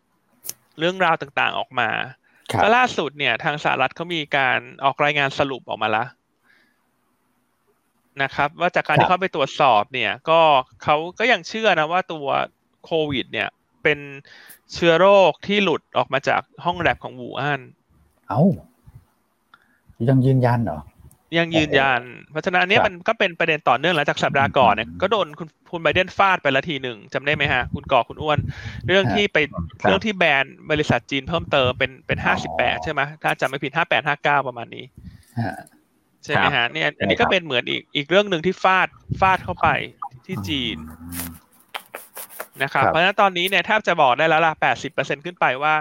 เรื่องราวต่างๆออกมาครับ แล้วล่าสุดเนี่ย ทางสหรัฐเขามีการออกรายงานสรุปออกมาแล้วนะครับ ว่าจากการครับที่เขาไปตรวจสอบเนี่ย ก็เขาก็ยังเชื่อนะว่าตัวโควิด เนี่ย เป็นเชื้อโรคที่หลุดออกมาจากห้องแลบของวูฮั่นเอ้ายังยืนยันเหรอ ยังยืนยัน เพราะฉะนั้นอันเนี้ยครับมันก็เป็นประเด็นต่อเนื่องหลังจากสัปดาห์ก่อนเนี่ยอืมก็โดนคุณคุณไบเดนฟาดไปละทีหนึ่งจำได้ไหมฮะ คุณก่อคุณอ้วน เรื่องฮะที่ไปครับเรื่องที่แบนบริษัทจีนเพิ่มเติมเป็นเป็นอ๋ห้าอสิบแปดใช่ไหมถ้าจำไม่ผิดห้าแปดห้าเก้าประมาณนี้ฮะใช่ไหมฮะเนี่ยอันนี้ใช่ครัก็บเป็นเหมือนอีกอีกเรื่องหนึ่งที่ฟาดฟาดเข้าไปที่จีนนะครับครับเพราะฉะนั้นตอนนี้เนี่ยแทบจะบอกได้แล้วล่ะแปดสิบเปอร์เซ็นขึ้นไปว่า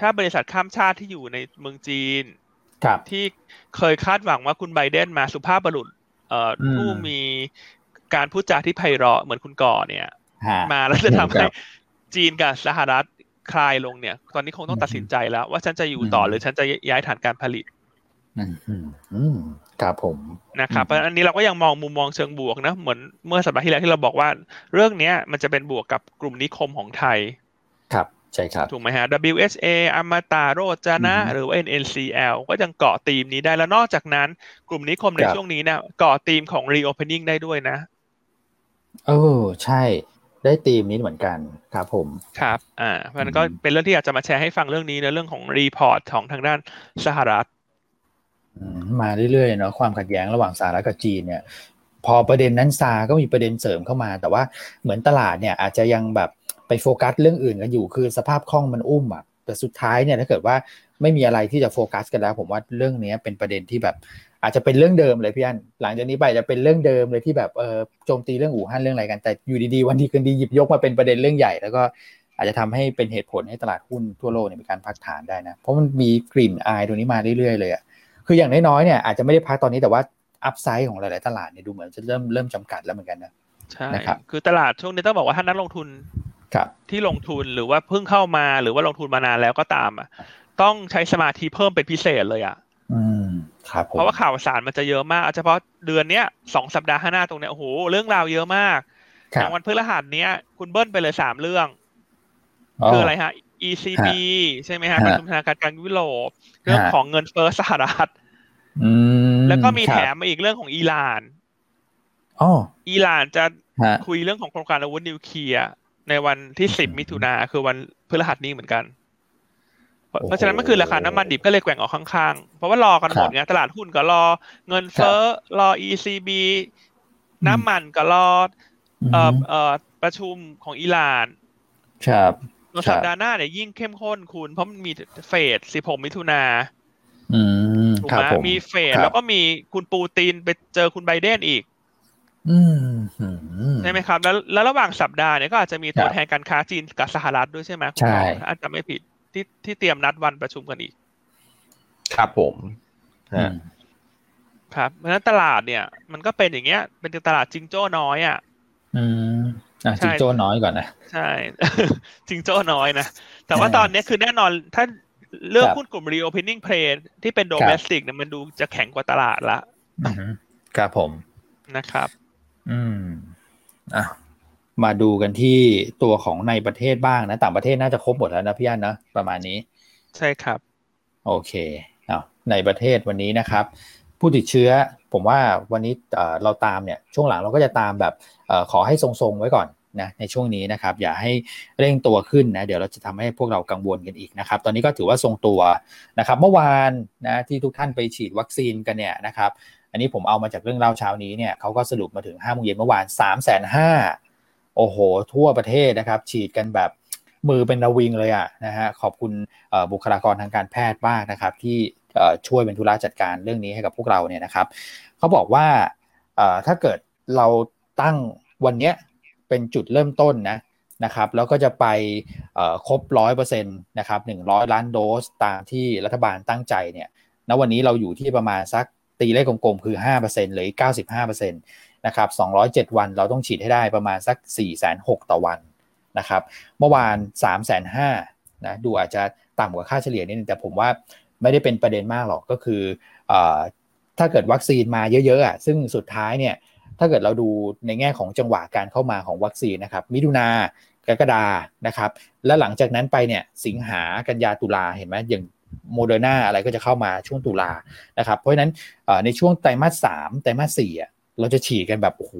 ถ้าบริษัทข้ามชาติที่อยู่ในเมืองจีนครับ ที่เคยคาดหวังว่าคุณไบเดนมาสุภาพบุรุษเอ่ออมผู้มีการพูดจาที่ไพเราะเหมือนคุณก่อเนี่ย มาแล้วจะทำให้จีนกับสหรัฐคลายลงเนี่ย ตอนนี้คงต้องตัดสินใจแล้ว ว่าฉันจะอยู่ต่อหรือฉันจะย้ายฐานการผลิตอืมครับผมนะครับเพราะอันนี้เราก็ยังมองมุมมองเชิงบวกนะเหมือนเมื่อสัปดาห์ที่แล้วที่เราบอกว่า เรื่องเนี้ยมันจะเป็นบวกกับกลุ่มนิคมของไทย ครับ ใช่ครับ ถูกไหมฮะ WHA อมตาโรจนะ หรือว่า NNCL ก็ยังเกาะธีมนี้ได้แล้วนอกจากนั้น กลุ่มนิคมในช่วงนี้เนี่ยเกาะธีมของ reopening ได้ด้วยนะเออใช่ได้ธีมนี้เหมือนกันครับผมครับ อ่าเพราะนั้นก็เป็นเรื่องที่อยากจะมาแชร์ให้ฟังเรื่องนี้ในเรื่องของรีพอร์ตของทางด้านสหรัฐมาเรื่อยๆเนาะความขัดแย้งระหว่างสหรัฐกับจีนเนี่ย พอประเด็นนั้นซาก็มีประเด็นเสริมเข้ามา แต่ว่าเหมือนตลาดเนี่ยอาจจะยังแบบ ไปโฟกัสเรื่องอื่นกันอยู่คือสภาพคล่องมันอุ้มอะแต่สุดท้ายเนี่ยถ้าเกิดว่าไม่มีอะไรที่จะโฟกัสกันแล้ว ผมว่าเรื่องนี้เป็นประเด็นที่แบบ อาจจะเป็นเรื่องเดิมเลยพี่อันหลังจากนี้ไปจะเป็นเรื่องเดิมเลยที่แบบเออโจมตีเรื่องอู่ฮั่นเรื่องอะไรกันแต่อยู่ดีๆวันที่คืนดีหยิบยกมาเป็นประเด็นเรื่องใหญ่ แล้วก็อาจจะทำให้เป็นเหตุผลให้ตลาดหุ้นทั่วโลกเนี่ยมีการพักฐานได้นะเพราะมันมีกลิ่นอายตรงนี้มาเรื่อยๆเลยอะคืออย่างน้อยๆเนี่ยอาจจะไม่ได้พักตอนนี้แต่ว่าอัพไซด์ของหลายๆตลาดเนี่ยดูเหมือนจะเริ่มเริ่มจำกัดแล้วเหมือนกันนะใช่นะครับคือตลาดช่วงนี้ต้องบอกว่าถ้านักลงทุนครับ ที่ลงทุนหรือว่าเพิ่งเข้ามาหรือว่าลงทุนมานานแล้วก็ตามอะต้องใช้สมาธิเพิ่มเป็นพิเศษเลยอะอืมครับเพราะว่าข่าวสารมันจะเยอะมากเฉพาะเดือนเนี้ยสองสัปดาห์ข้างหน้าตรงเนี้ยโอ้โหเรื่องราวเยอะมากอย่างวันพฤหัสเนี้ย คุณเบิ้ลไปเลยสามเรื่อง คืออะไรฮะ ECB ใช่ไหมฮะประชุมธนาคารกลางยุโรปเรื่องของเงินเฟ้อสหรัฐแล้วก็มีแถมมาอีกเรื่องของอิหร่านอิหร่านจะคุยเรื่องของโครงการอาวุธนิวเคลียร์ ในวันที่สิบมิถุนาคือวันพฤหัสนี้เหมือนกัน เพราะฉะนั้นเมื่อคืนราคาน้ำมันดิบก็เลยแกว่งออกข้างๆ เพราะว่ารอกันหมดไงตลาดหุ้นก็รอ เงินเฟ้อรอ ECB น้ำมันก็รอเอ่อเอ่อประชุมของอิหร่าน ครับสัปดาห์หน้าเนี่ยยิ่งเข้มข้นคุณ เพราะมันมีเฟสสิบหกมิถุนาถูกไหมมีเฟสแล้วก็มีคุณปูตินไปเจอคุณไบเดนอีก ใช่ไหมครับ แล้วแล้วระหว่างสัปดาห์เนี่ยก็อาจจะมีตัวแทนการค้าจีนกับสหรัฐด้วยใช่ไหมใช่อาจจะไม่ผิดที่ที่เตรียมนัดวันประชุมกันอีก ครับผมครับเพราะฉะนั้นตลาดเนี่ย มันก็เป็นอย่างเงี้ย เป็นตลาดจิงโจ้น้อยอะอืมอะจิงโจ้น้อยก่อนนะใช่จิงโจ้น้อยนะแต่ว่าตอนนี้คือแน่นอนถ้าเรื่องหุ้นกลุ่ม reopening play ที่เป็น domestic เนี่ยมันดูจะแข็งกว่าตลาดละครับผมนะครับ อืมอะมาดูกันที่ตัวของในประเทศบ้างนะ ต่างประเทศน่าจะครบหมดแล้วนะพี่อันนะประมาณนี้ ใช่ครับ โอเคเอาในประเทศวันนี้นะครับ ผู้ติดเชื้อผมว่าวันนี้เราตามเนี่ยช่วงหลังเราก็จะตามแบบอขอให้ทรงๆไว้ก่อนนะในช่วงนี้นะครับ อย่าให้เร่งตัวขึ้นนะเดี๋ยวเราจะทำให้พวกเรากังวลกันอีกนะครับ ตอนนี้ก็ถือว่าทรงตัวนะครับ เมื่อวานนะที่ทุกท่านไปฉีดวัคซีนกันเนี่ยนะครับ อันนี้ผมเอามาจากเรื่องเล่าเช้านี้เนี่ยเขาก็สรุปมาถึง5้าโมงเย็นเมื่อวาน3ามแสนห้าโอ้โห ทั่วประเทศนะครับ ฉีดกันแบบมือเป็นระวิงเลยอะนะฮะขอบคุณบุคลากรทางการแพทย์มากนะครับ ที่ช่วยเป็นธุระจัดการเรื่องนี้ให้กับพวกเราเนี่ยนะครับเขาบอกว่าถ้าเกิดเราตั้งวันนี้เป็นจุดเริ่มต้นนะนะครับแล้วก็จะไปครบร้อยเปอร์เซ็นต์นะครับหนึ่งร้อยล้านโดสตามที่รัฐบาลตั้งใจเนี่ยณวันนี้เราอยู่ที่ประมาณสัก ตีเลขกลมๆ คือ 5%หรือ 95%นะครับ 207 วันเราต้องฉีดให้ได้ประมาณสัก 4,600ต่อวันนะครับ เมื่อวาน 3,500นะดูอาจจะต่ำกว่าค่าเฉลี่ยนิดนึงแต่ผมว่าไม่ได้เป็นประเด็นมากหรอกก็คืออถ้าเกิดวัคซีนมาเยอะๆอะซึ่งสุดท้ายเนี่ยถ้าเกิดเราดูในแง่ของจังหวะการเข้ามาของวัคซีนนะครับมิถุนากรกฎานะครับ และหลังจากนั้นไปเนี่ยสิงหากันยาตุลาเห็นไหมอย่าง โมเดอร์นาอะไรก็จะเข้ามาช่วงตุลานะครับ เพราะฉะนั้นในช่วงไตรมาสสามไตรมาสสี่เราจะฉีดกันแบบโอ้โห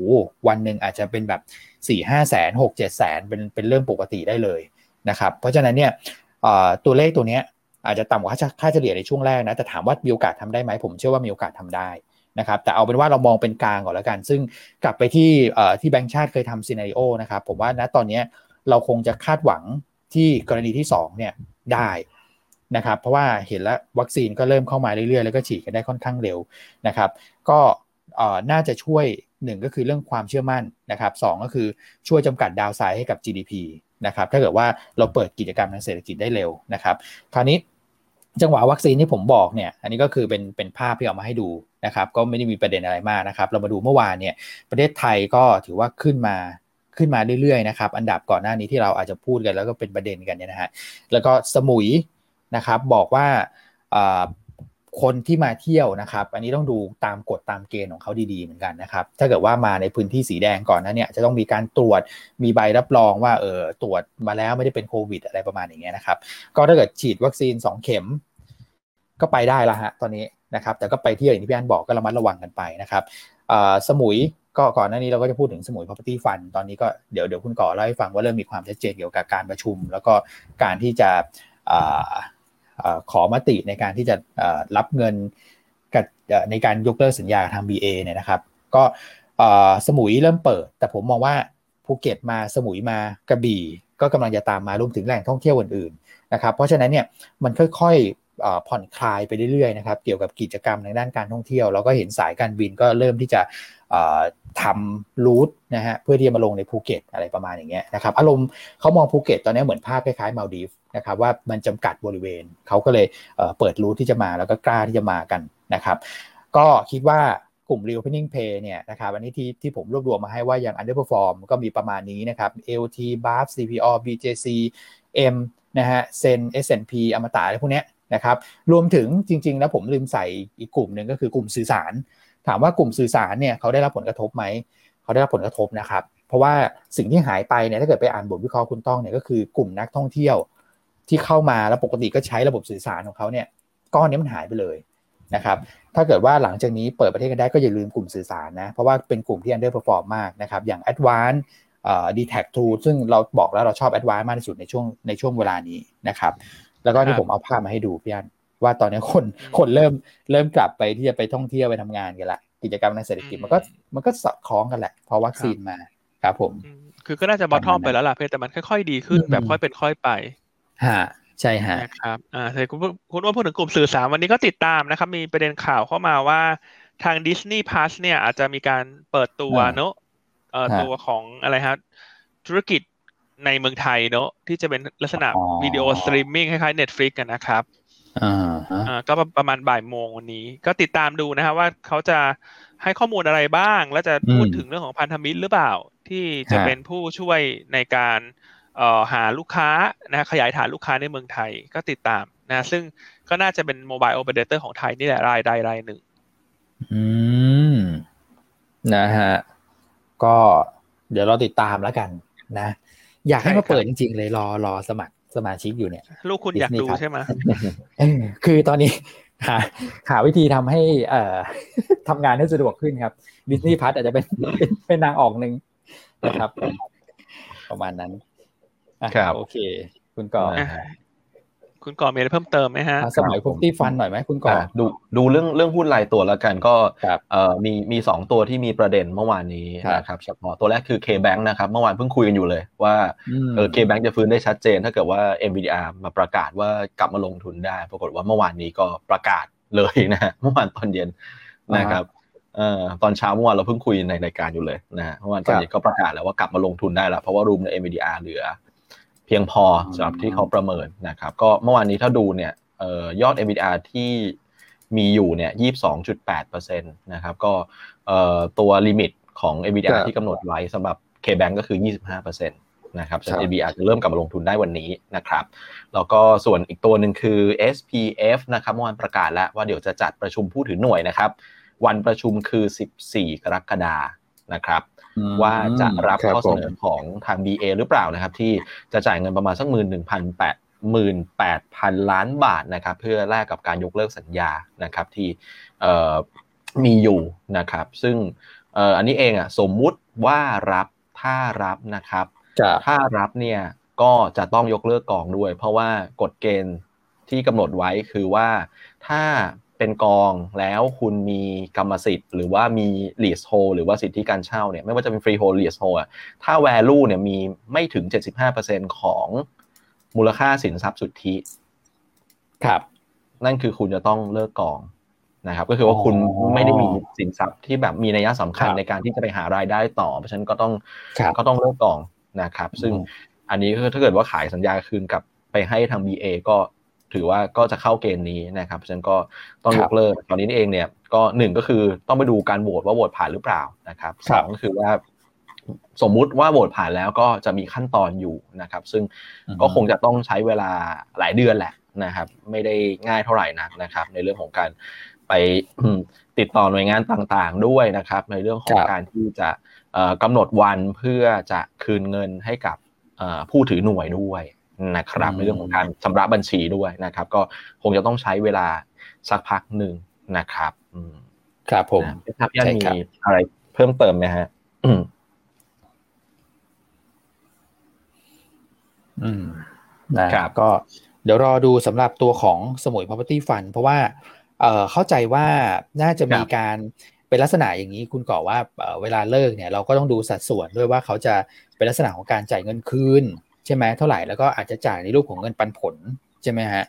วันหนึ่งอาจจะเป็นแบบ4ี่ห้าแสนหกเจ็ดแสนเป็นเป็นเรื่องปกติได้เลยนะครับเพราะฉะนั้นเนี่ยตัวเลขตัวนี้อาจจะต่ำกว่าค่าเฉลี่ยในช่วงแรกนะแต่ถามว่ามีโอกาสทำได้ไหมผมเชื่อว่ามีโอกาสทำได้นะครับแต่เอาเป็นว่าเรามองเป็นกลางก่อนแล้วกัน ซึ่งกลับไปที่ที่แบงก์ชาติเคยทำซีนารีโอนะครับผมว่าณตอนนี้เราคงจะคาดหวังที่กรณีที่2เนี่ยได้ นะครับ เพราะว่าเห็นแล้ววัคซีนก็เริ่มเข้ามาเรื่อยๆ แล้วก็ฉีดกันได้ค่อนข้างเร็วนะครับ ก็น่าจะช่วยหนึ่งก็คือเรื่องความเชื่อมั่นนะครับสก็คือช่วยจำกัดดาวไซด์ให้กับ GDP นะครับถ้าเกิดว่าเราเปิดกิจกรรมทางเศรษฐกิจได้เร็วนะครับ คราวนี้จังหวะวัคซีนที่ผมบอกเนี่ย อันนี้ก็คือเป็นเป็นภาพที่เอามาให้ดูนะครับ ก็ไม่ได้มีประเด็นอะไรมากนะครับ เรามาดูเมื่อวานเนี่ยประเทศไทยก็ถือว่าขึ้นมาขึ้นมาเรื่อยๆนะครับ อันดับก่อนหน้านี้ที่เราอาจจะพูดกันแล้วก็เป็นประเด็นกันเนี่ยนะฮะแล้วก็สมุย นะครับ บอกว่าคนที่มาเที่ยวนะครับ อันนี้ต้องดูตามกฎตามเกณฑ์ของเขาดีๆเหมือนกันนะครับ ถ้าเกิดว่ามาในพื้นที่สีแดงก่อนนะเนี่ยจะต้องมีการตรวจมีใบรับรองว่าเออตรวจมาแล้วไม่ได้เป็นโควิด อะไรประมาณอย่างเงี้ยนะครับ ก็ถ้าเกิดฉีดวัคซีน 2 เข็ม ก็ไปได้ละฮะตอนนี้นะครับ แต่ก็ไปเที่ยวอย่างที่พี่อันบอกก็ระมัดระวังกันไปนะครับสมุยก็ก่อนหน้านี้เราก็จะพูดถึงสมุย property fund ตอนนี้ก็เดี๋ยวเดี๋ยวคุณก่อเล่าให้ฟังว่าเริ่มมีความชัดเจนเกี่ยวกับการประชุม แล้วก็การที่จะ ขอมติในการที่จะรับเงินกับในการยกเลิกสัญญาทาง BA เนี่ยนะครับ ก็สมุยเริ่มเปิด แต่ผมมองว่าภูเก็ตมาสมุยมากระบี่ ก็กำลังจะตามมารวมถึงแหล่งท่องเที่ยวอื่นๆนะครับ เพราะฉะนั้นเนี่ยมันค่อยๆผ่อนคลายไปเรื่อยๆนะครับ เกี่ยวกับกิจกรรมในด้านการท่องเที่ยวเราก็เห็นสายการบินก็เริ่มที่จะทำรูทนะฮะเพื่อที่จะมาลงในภูเก็ตอะไรประมาณอย่างเงี้ยนะครับอารมณ์เขามองภูเก็ตตอนนี้เหมือนภาพคล้ายๆมาลดีฟ นะครับว่ามันจำกัดบริเวณเขาก็เลยเปิด route ที่จะมาแล้วก็กล้าที่จะมากันนะครับ ก็คิดว่ากลุ่ม reopening play เนี่ยนะครับอันนี้ที่ที่ผมรวบรวมมาให้ว่ายัง underperform ก็มีประมาณนี้นะครับ LT BAF CPO BJC M นะฮะเซน S&P อมตะอะไรพวกนี้นะครับรวมถึงจริงๆแล้วผมลืมใส่อีกกลุ่มหนึ่งก็คือกลุ่มสื่อสาร ถามว่ากลุ่มสื่อสารเนี่ยเขาได้รับผลกระทบไหมเขาได้รับผลกระทบนะครับ เพราะว่าสิ่งที่หายไปเนี่ยถ้าเกิดไปอ่านบทวิเคราะห์คุณต้องเนี่ยก็คือกลุ่มนักท่องเที่ยว ที่เข้ามาแล้วปกติก็ใช้ระบบสื่อสารของเขาเนี่ยก้อนนี้มันหายไปเลยนะครับถ้าเกิดว่าหลังจากนี้เปิดประเทศกันได้ก็อย่าลืมกลุ่มสื่อสารนะ เพราะว่าเป็นกลุ่มที่ underperform มากนะครับอย่าง Advance อ่า d t a c True ซึ่งเราบอกแล้วเราชอบ Advance มากที่สุดในช่วงในช่วงเวลานี้นะครับ แล้วก็ที่ผมเอาภาพมาให้ดูพี่อันว่าตอนนี้คนคนเริ่มเริ่มกลับไปที่จะไปท่องเที่ยวไปทำงานกันละกิจกรรมในเศรษฐกิจมันก็มันก็สอดคล้องกันแหละพอวัคซีนมาครับผม คือก็น่าจะบอททอมไปแล้วล่ะเพื่อแต่มันค่อยๆดีขึ้นแบบค่อยเป็นค่อยไป ฮะใช่ฮะนะครับอ่าแต่คุณคุณว่าพูดถึงกลุ่มสื่อสารวันนี้ก็ติดตามนะครับ มีประเด็นข่าวเข้ามาว่าทาง Disney Plus เนี่ยอาจจะมีการเปิดตัวเนอะเอ่อตัวของอะไรฮะธุรกิจในเมืองไทยเนอะที่จะเป็นลักษณะวิดีโอสตรีมมิ่งคล้ายๆ Netflix กันนะครับอ่าก็ประมาณบ่ายโมงวันนี้ ก็ติดตามดูนะครับว่าเขาจะให้ข้อมูลอะไรบ้าง และจะพูดถึงเรื่องของพันธมิตรหรือเปล่า ที่จะเป็นผู้ช่วยในการเอ่อ หาลูกค้านะขยายฐานลูกค้าในเมืองไทยก็ติดตามนะซึ่งก็น่าจะเป็น mobile operator ของไทยนี่แหละรายใดรายหนึ่ง อืม นะฮะ ก็เดี๋ยวเราติดตามแล้วกันนะ อยากให้มาเปิดจริงๆเลยรอรอสมัครสมาชิกอยู่เนี่ย ลูกคุณอยากดูใช่ไหมคือตอนนี้หาหาวิธีทำให้ เอ่อทำงานให้สะดวกขึ้นครับดิสนีย์พัทอาจจะเป็นเป็นนางออกหนึ่งนะครับ ประมาณนั้น ครับโอเค คุณก่อคุณก่อมีอะไรเพิ่มเติมไหมฮะสมัยพวกที่ฟันหน่อยไหมคุณก่อดูดูเรื่องเรื่องหุ้นรายตัวแล้วกันก็เอ่อมีมีสองตัวที่มีประเด็นเมื่อวานนี้นะครับเฉพาะตัวแรกคือ K-Bank นะครับเมื่อวานเพิ่งคุยกันอยู่เลยว่าเออ K-Bank จะฟื้นได้ชัดเจน ถ้าเกิดว่า NVDR มาประกาศว่ากลับมาลงทุนได้ ปรากฏว่าเมื่อวานนี้ก็ประกาศเลยนะฮะเมื่อวานตอนเย็นนะครับเอ่อตอนเช้าเมื่อวานเราเพิ่งคุยในรายการอยู่เลยนะฮะเมื่อวานตอนเย็นก็ประกาศแล้วว่ากลับมาลงทุนได้แล้วเพราะว่ารูมใน NVDR เหลือเพียงพอสำหรับที่เขาประเมินนะครับก็เมื่อวานนี้ถ้าดูเนี่ยยอด EBITDA ที่มีอยู่เนี่ยยี่สองจุดแปดเปอร์เซ็นตนะครับก็ตัวลิมิตของ EBITDA ที่กำหนดไว้สำหรับ K-Bank ก็คือ 25%เนนะครับส่วน AB อาจจะเริ่มกลับมาลงทุนได้วันนี้นะครับ แล้วก็ส่วนอีกตัวหนึ่งคือ SPF นะครับเมื่อวานประกาศแล้วว่าเดี๋ยวจะจัดประชุมผู้ถือหน่วยนะครับ วันประชุมคือ 14 กรกฎานะครับ ว่าจะรับข้อเสนอของทาง BA หรือเปล่านะครับ ที่จะจ่ายเงินประมาณสักหมื่นหนึ่งพันแปดหมื่นแปดพันล้านบาทนะครับ เพื่อแลกกับการยกเลิกสัญญานะครับที่มีอยู่นะครับ ซึ่งอันนี้เองอะสมมุติว่ารับถ้ารับนะครับ ถ้ารับเนี่ยก็จะต้องยกเลิกกองด้วย เพราะว่ากฎเกณฑ์ที่กำหนดไว้คือว่าถ้า เป็นกองแล้วคุณมีกรรมสิทธิ์ หรือว่ามี lease hold หรือว่าสิทธิการเช่าเนี่ยไม่ว่าจะเป็น free hold lease hold อะถ้า value เนี่ยมีไม่ถึง 75%ของมูลค่าสินทรัพย์สุทธิครับ นั่นคือคุณจะต้องเลิกกองนะครับ ก็คือว่าคุณไม่ได้มีสินทรัพย์ที่แบบมีนัยสำคัญในการที่จะไปหารายได้ต่อ เพราะฉะนั้นก็ต้องก็ต้องเลิกกองนะครับ ซึ่งอันนี้คือถ้าเกิดว่าขายสัญญาคืนกับไปให้ทาง BA ก็ ถือว่าก็จะเข้าเกณฑ์นี้นะครับฉะนั้นก็ต้องยกเลิกตอนนี้นี่เองเนี่ยก็หนึ่งก็คือต้องไปดูการโหวตว่าโหวตผ่านหรือเปล่านะครับสองก็คือว่าสมมุติว่าโหวตผ่านแล้วก็จะมีขั้นตอนอยู่นะครับ ซึ่งก็คงจะต้องใช้เวลาหลายเดือนแหละนะครับ ไม่ได้ง่ายเท่าไหร่นักนะครับ ในเรื่องของการไปติดต่อหน่วยงานต่างๆด้วยนะครับ ในเรื่องของการที่จะกำหนดวันเพื่อจะคืนเงินให้กับผู้ถือหน่วยด้วย นะครับในเรื่องของการชำระบัญชีด้วยนะครับ ก็คงจะต้องใช้เวลาสักพักหนึ่งนะครับครับผมครับยังมีอะไรเพิ่มเติมไหมฮะอืมนะครับก็เดี๋ยวรอดูสำหรับตัวของสมุย property fund เพราะว่าเอ่อเข้าใจว่าน่าจะมีการเป็นลักษณะอย่างนี้คุณก่อว่าเวลาเลิกเนี่ย เราก็ต้องดูสัดส่วนด้วยว่าเขาจะเป็นลักษณะของการจ่ายเงินคืน ใช่ไหมเท่าไหร่แล้วก็อาจจะจ่ายในรูปของเงินปันผลใช่ไหมฮะ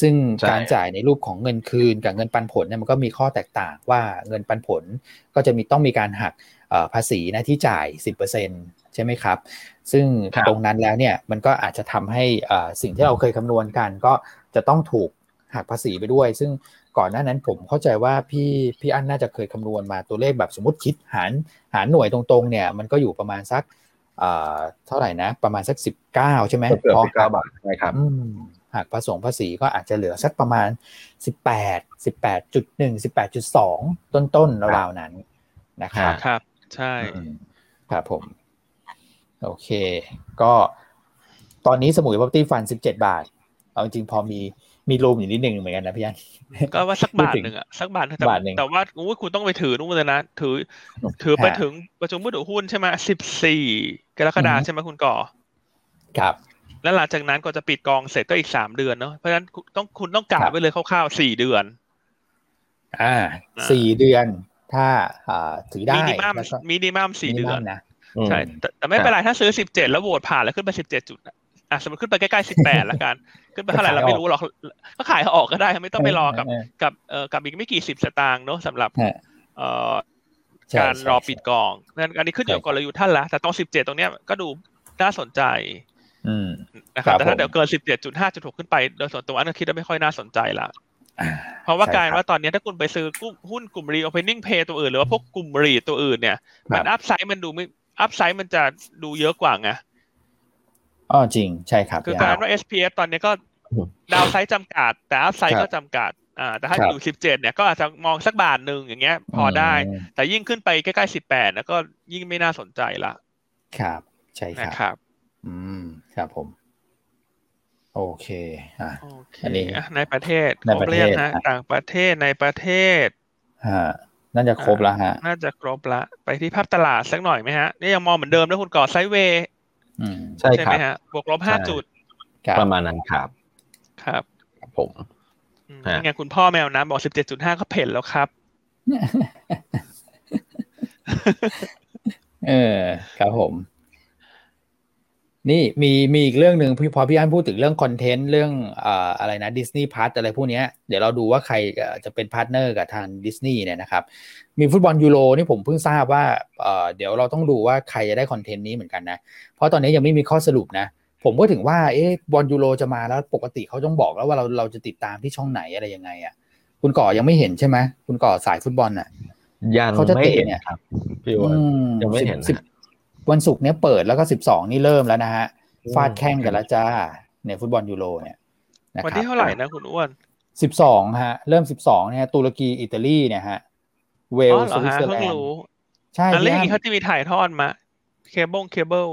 ซึ่งการจ่ายในรูปของเงินคืนกับเงินปันผลเนี่ยมันก็มีข้อแตกต่างว่าเงินปันผลก็จะมีต้องมีการหักภาษีนะที่จ่าย 10%ใช่ไหมครับ ซึ่งตรงนั้นแล้วเนี่ยมันก็อาจจะทำให้สิ่งที่เราเคยคำนวณกัน ก็จะต้องถูกหักภาษีไปด้วย ซึ่งก่อนหน้านั้นผมเข้าใจว่าพี่พี่อั้นน่าจะเคยคำนวณมาตัวเลขแบบสมมติคิดหารหารหน่วยตรงๆเนี่ยมันก็อยู่ประมาณสัก เท่าไหร่นะ ประมาณสักสิบเก้าใช่ไหมพอเก้าบาทใช่ครับหากผสมภาษีก็อาจจะเหลือสักประมาณสิบแปดสิบแปดจุดหนึ่งสิบแปดจุดสองต้นๆราวนั้นนะครับครับ ใช่ครับผม โอเค ก็ตอนนี้สมุยพับตี้ฟันสิบเจ็ดบาท เอาจริงพอมี มีรูมอยู่นิดหนึ่งเหมือนกันนะพี่ยันก็ว่าสักบาทหนึ่งอะสักบาทบาทหนึ่งแต่ว่าโอ้คุณต้องไปถือนู่นเลยนะถือ ถือไปถึงประชุมผู้ถือหุ้นใช่ไหมสิบสี่กรกฎาใช่ไหมคุณก่อ ครับ แล้วหลังจากนั้นก็จะปิดกองเสร็จก็อีกสามเดือนเนาะเพราะฉะนั้นต้องคุณต้องกะไว้เลยคร่าวๆสี่เดือน อ่าสี่เดือนถ้าถือได้มินิมัมมินิมัมสี่เดือนนะใช่แต่ไม่เป็นไรถ้าซื้อสิบเจ็ดแล้วโหวตผ่านแล้วขึ้นไปสิบเจ็ดจุด อะสมมติขึ้นไปใกล้ๆสิบแปดแล้วกัน ขึ้นไปเท่าไหร่เราไม่รู้หรอกก็ขายออกก็ได้ไม่ต้องไปรอกับกับเอ่อกับอีกไม่กี่สิบสตางค์เนาะสำหรับเอ่อการรอปิดกองนั่นอันนี้ขึ้นอยู่กับกลยุทธ์ท่านละแต่ตรงสิบเจ็ดตรงเนี้ยก็ดูน่าสนใจนะครับแต่ถ้าเดี๋ยวเกินสิบเจ็ดจุดห้าจุดหกขึ้นไปโดยส่วนตัวอันนี้คิดว่าไม่ค่อยน่าสนใจละเพราะว่าการว่าตอนนี้ถ้าคุณไปซื้อหุ้นกลุ่ม reopening play ตัวอื่นหรือว่าพวกกลุ่มรีตัวอื่นเนี่ยมัน upside มันดูไม่ upside มันจะดูเยอะกว่าไง อ๋อจริงใช่ครับ คือการว่า SPF ตอนนี้ก็ดาวไซด์จำกัด แต่อัพไซด์ก็จำกัดอ่าแต่ถ้าอยู่สิบเจ็ดเนี่ยก็อาจจะมองสักบาทหนึ่งอย่างเงี้ย พอได้ แต่ยิ่งขึ้นไปใกล้ๆสิบแปดแล้วก็ยิ่งไม่น่าสนใจละครับ ใช่ครับครับ อืมครับผม โอเคอะอันนี้ในประเทศในประเทศนะต่างประเทศในประเทศฮะน่าจะครบแล้วฮะ น่าจะครบละ ไปที่ภาพตลาดสักหน่อยไหมฮะ นี่ยังมองเหมือนเดิมแล้วคุณก่อไซเวย์ ใช่ไหมฮะบวกลบห้าจุดประมาณนั้นครับ ครับ ผมยังไงคุณพ่อแมวน้ำบอกสิบเจ็ดจุดห้าก็เผ่นแล้วครับ เออ ครับผม นี่มีมีอีกเรื่องหนึ่งพอพี่อันพูดถึงเรื่อง content เรื่องอะไรนะ Disney Plus อะไรพวกนี้เดี๋ยวเราดูว่าใครจะเป็น partner กับทางดิสนีย์เนี่ยนะครับ มีฟุตบอลยูโรนี่ผมเพิ่งทราบว่าเดี๋ยวเราต้องดูว่าใครจะได้คอนเทนต์นี้เหมือนกันนะ เพราะตอนนี้ยังไม่มีข้อสรุปนะ ผมก็ถึงว่าเอ๊ะบอลยูโรจะมาแล้วปกติเขาต้องบอกแล้วว่าเราเราจะติดตามที่ช่องไหนอะไรยังไงอะคุณก่อยังไม่เห็นใช่ไหมคุณก่อสายฟุตบอลอะยังเขาจะเตะเนี่ยครับพี่ว่ายังไม่เห็น วันศุกร์เนี้ยเปิดแล้วก็สิบสองนี่เริ่มแล้วนะฮะฟาดแข้งกันแล้วจ้าเนี่ยฟุตบอลยูโรเนี่ยวันที่เท่าไหร่นะคุณอ้วนสิบสองฮะ เริ่มสิบสองเนี่ยตุรกีอิตาลีเนี่ยฮะเวลส์ สวิตเซอร์แลนด์ใช่อันเล่นเขาจะมีถ่ายทอดมาเคเบิลเคเบิล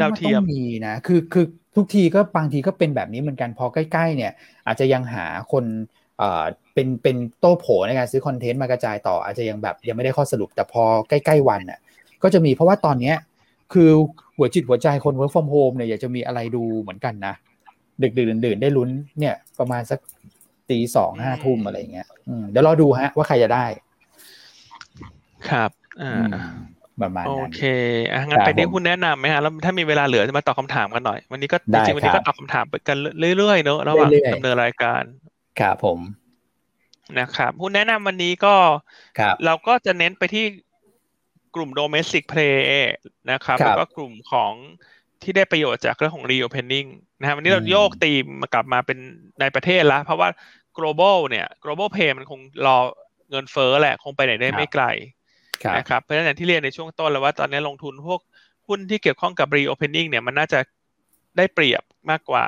ดาวเทียมมีนะคือคือทุกทีก็บางทีก็เป็นแบบนี้เหมือนกันพอใกล้ๆ เนี่ย อาจจะยังหาคนเอ่อเป็นเป็นโต้โผในการซื้อคอนเทนต์มากระจายต่ออาจจะยังแบบยังไม่ได้ข้อสรุปแต่พอใกล้ ๆ วันน่ะ ก็จะมีเพราะว่าตอนเนี้ย คือหัวจิตหัวใจคน work from home เนี่ยอยากจะมีอะไรดูเหมือนกันนะดึกดื่นดื่นได้ลุ้นเนี่ยประมาณสักตีสองห้าทุ่มอะไรเงี้ยเดี๋ยวรอดูฮะ ว่าใครจะได้ ครับอ่าประมาณโอเคอะงั้นไปที่คุณแนะนำไหมฮะแล้วถ้ามีเวลาเหลือจะมาตอบคาถามกันหน่อย วันนี้ก็จริงๆวันนี้ก็ตอบคำถามไปกันเรื่อยๆเนอะระหว่างดำเนินรายการครับผมนะครับคุณแนะนำวันนี้ก็เราก็จะเน้นไปที่ กลุ่ม domestic play นะครับแล้วก็กลุ่มของที่ได้ประโยชน์จากเรื่องของ reopening นะครับวันนี้เราโยกตีมมากลับมาเป็นในประเทศแล้วเพราะว่า global เนี่ย global pay มันคงรอเงินเฟ้อแหละคงไปไหนได้ไม่ไกลนะครับเพราะฉะนั้นที่เรียนในช่วงต้นแล้วว่าตอนนี้ลงทุนพวกหุ้นที่เกี่ยวข้องกับ reopening เนี่ยมันน่าจะได้เปรียบมากกว่า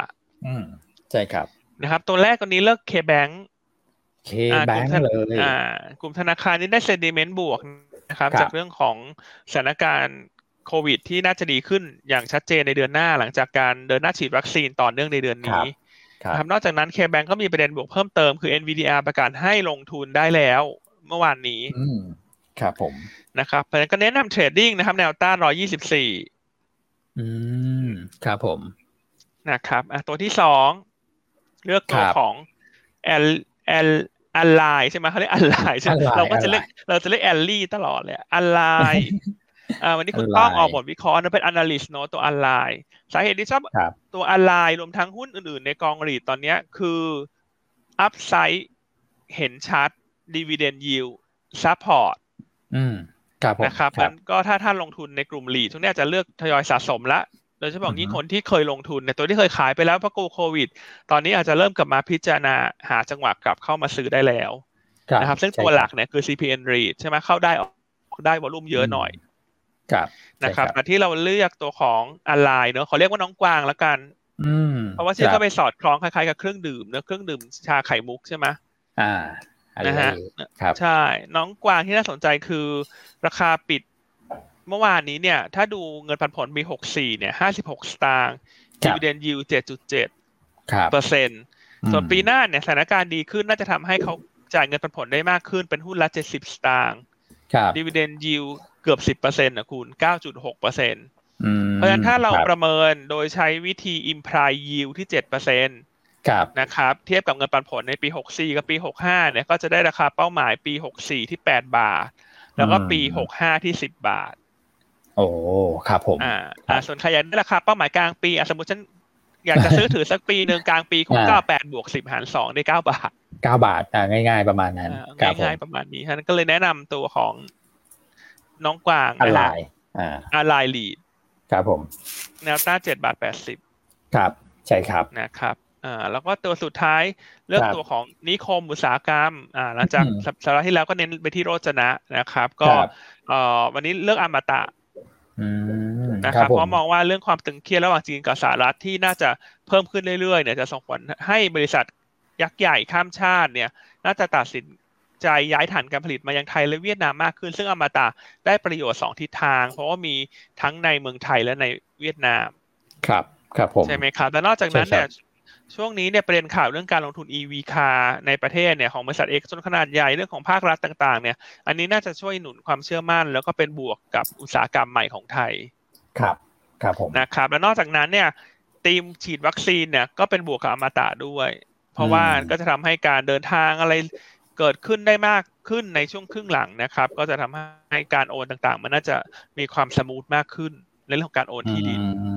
อืมใช่ครับนะครับ ตัวแรกตัวนี้เลือก K-Bank เคแบงค์เลยอ่ากลุ่มธนาคารนี้ได้ sentiment บวก นะครับครับ จากเรื่องของสถานการณ์โควิด ที่น่าจะดีขึ้นอย่างชัดเจนในเดือนหน้าหลังจากการเดินหน้าฉีดวัคซีนต่อเนื่องในเดือนนี้ครับนะครับนอกจากนั้น K-Bank ก็มีประเด็นบวกเพิ่มเติมคือ NVDR ประกาศให้ลงทุนได้แล้วเมื่อวานนี้อืมครับผมนะครับเพราะฉะนั้นก็แนะนำ trading นะครับ แนวต้าน124อืมครับผมนะครับอะตัวที่สองเลือกตัวครับของ L L Ally ใช่ไหมเขาเรียก Ally ใช่ไหม Ally เราก็จะเรียก Ally เราจะเรียกแอลลี่ตลอดเลยอ l ไลอ่าวันนี้คุณ Ally ต้องออกบทวิเคราะห์นะเป็น analyst เนอะตัวอ l ไลสาเหตุที่ชอบครับตัวอ l ไลรวมทั้งหุ้นอื่นๆ ในกองรีดตอนเนี้ยคืออัพไซด์เห็นชัด dividend yield support อืมครับผมนะครับครังั้นก็ถ้าท่านลงทุนในกลุ่มลีดช่วงนี้อาจจะเลือกทยอยสะสมละ โดยเฉพาะยิ่งอือฮึคนที่เคยลงทุนในตัวที่เคยขายไปแล้วเพราะกลัวโควิด ตอนนี้อาจจะเริ่มกลับมาพิจารณาหาจังหวะกลับเข้ามาซื้อได้แล้วนะครับซึ่งใช่ตัวหลักเนี่ยคือ CPN REIT ใช่ไหมเข้าได้ออกได้วอลุ่มเยอะหน่อยครับใช่นะครับแต่ที่เราเลือกตัวของอ l ไลเนอะเขาเรียกว่าน้องกวางแล้วกันอืมเพราะว่าชื่อคก็บไปสอดคล้องคล้ายๆกับเครื่องดื่มเนอะเครื่องดื่มชาไข่มุกใช่ไหมอ่าอะไรนะฮะครับใช่ น้องกวางที่น่าสนใจคือ ราคาปิด เมื่อวานนี้เนี่ย ถ้าดูเงินปันผลปี64เนี่ย56สตางค์ครัดีบเวเดนยิว7.7ครับเปอร์เซ็นต์ส่วนปีหน้าเนี่ยสถานการณ์ดีขึ้นน่าจะทำให้เขาจ่ายเงินปันผลได้มากขึ้นเป็นหุ้นละ70สตางค์ครับดีเวเดนยิวเกือบ10%นะคุณ9.6%เปอร์เซ็นต์อืมเพราะฉะนั้นถ้าเราคบประเมินโดยใช้วิธี imply yield ที่7%ครับนะครับ เทียบกับเงินปันผลในปี64กับปี65เนี่ยก็จะได้ราคาเป้าหมายปี64ที่8บาท แล้วก็ปี65ที่10บาท โอ้ครับผมอ่าครัอ่าบส่วนใครอยากได้ราคาเป้าหมายกลางปีอะสมมติฉันอยากจะซื้อถือสักปีหนึ่งกลางปีคงอ่า98บวก10หาร2ได้9บาทเก้าบาทอ่าง่าย ๆ ประมาณนั้นอ่าครับผมง่ายๆประมาณนี้ฉะนั้นก็เลยแนะนำตัวของน้องกวางอะนะไรฮะอ่าอาไลลีดครับผมแนวต้าน7บาท80ครับ ใช่ครับนะครับอ่าแล้วก็ตัวสุดท้ายเลือกครับตัวของนิคมอุตสาหกรรมอ่าหลังจากอืมสัปสัปดาห์ที่แล้วก็เน้นไปที่โรจนะนะครับ ก็ครับเอ่อวันนี้เลือกอมตะอืม นะคครัรับบผมเพราะมองว่าเรื่องความตึงเครียดระหว่างจีนกับสหรัฐที่น่าจะเพิ่มขึ้นเรื่อยๆเนี่ยจะส่งผลให้บริษัทยักษ์ใหญ่ข้ามชาติเนี่ย น่าจะตัดสินใจย้ายฐานการผลิตมายังไทยและเวียดนามมากขึ้น ซึ่งอมตะได้ประโยชน์สองทิศทาง เพราะว่ามีทั้งในเมืองไทยและในเวียดนาม ครับ ครับผม ใช่ไหมครับ และนอกจากนั้นเนี่ยใช่ครัช่วงนี้เนี่ยประเด็นข่าวเรื่องการลงทุน EV car ในประเทศเนี่ยของบริษัทเอกชนขนาดใหญ่เรื่องของภาครัฐต่างๆ เนี่ย อันนี้น่าจะช่วยหนุนความเชื่อมั่น แล้วก็เป็นบวกกับอุตสาหกรรมใหม่ของไทย ครับ ครับผมนะครับ และนอกจากนั้นเนี่ยทีมฉีดวัคซีนเนี่ยก็เป็นบวกกับอมตะด้วย เพราะว่าอืมก็จะทำให้การเดินทางอะไรเกิดขึ้นได้มากขึ้นในช่วงครึ่งหลังนะครับ ก็จะทำให้การโอนต่างๆ มันน่าจะมีความสมูทมากขึ้นในเรื่องของการโอนที่ดินอืม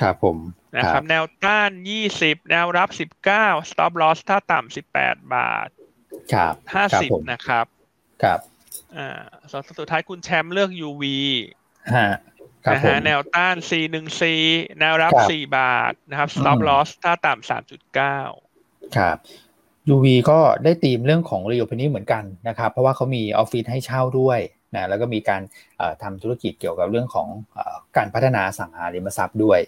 ครับผมนะครับแนวต้าน20แนวรับ19 stop loss ถ้าต่ำ18บาท ครับครับผม50นะครับ ครับอ่าส่วนสุดท้ายคุณแชมป์เลือก UV ฮะครับนะผมฮะแนวต้าน C1C แนวรับครับ 4 บาทนะครับ stop อืม loss ถ้าต่ำ3.9ครับ UV ก็ได้ตีมเรื่องของ reopening เหมือนกันนะครับ เพราะว่าเขามีออฟฟิศให้เช่าด้วย นะแล้วก็มีการเอ่อทำธุรกิจเกี่ยวกับเรื่องของเอ่อการพัฒนาอสังหาริมทรัพย์ด้วย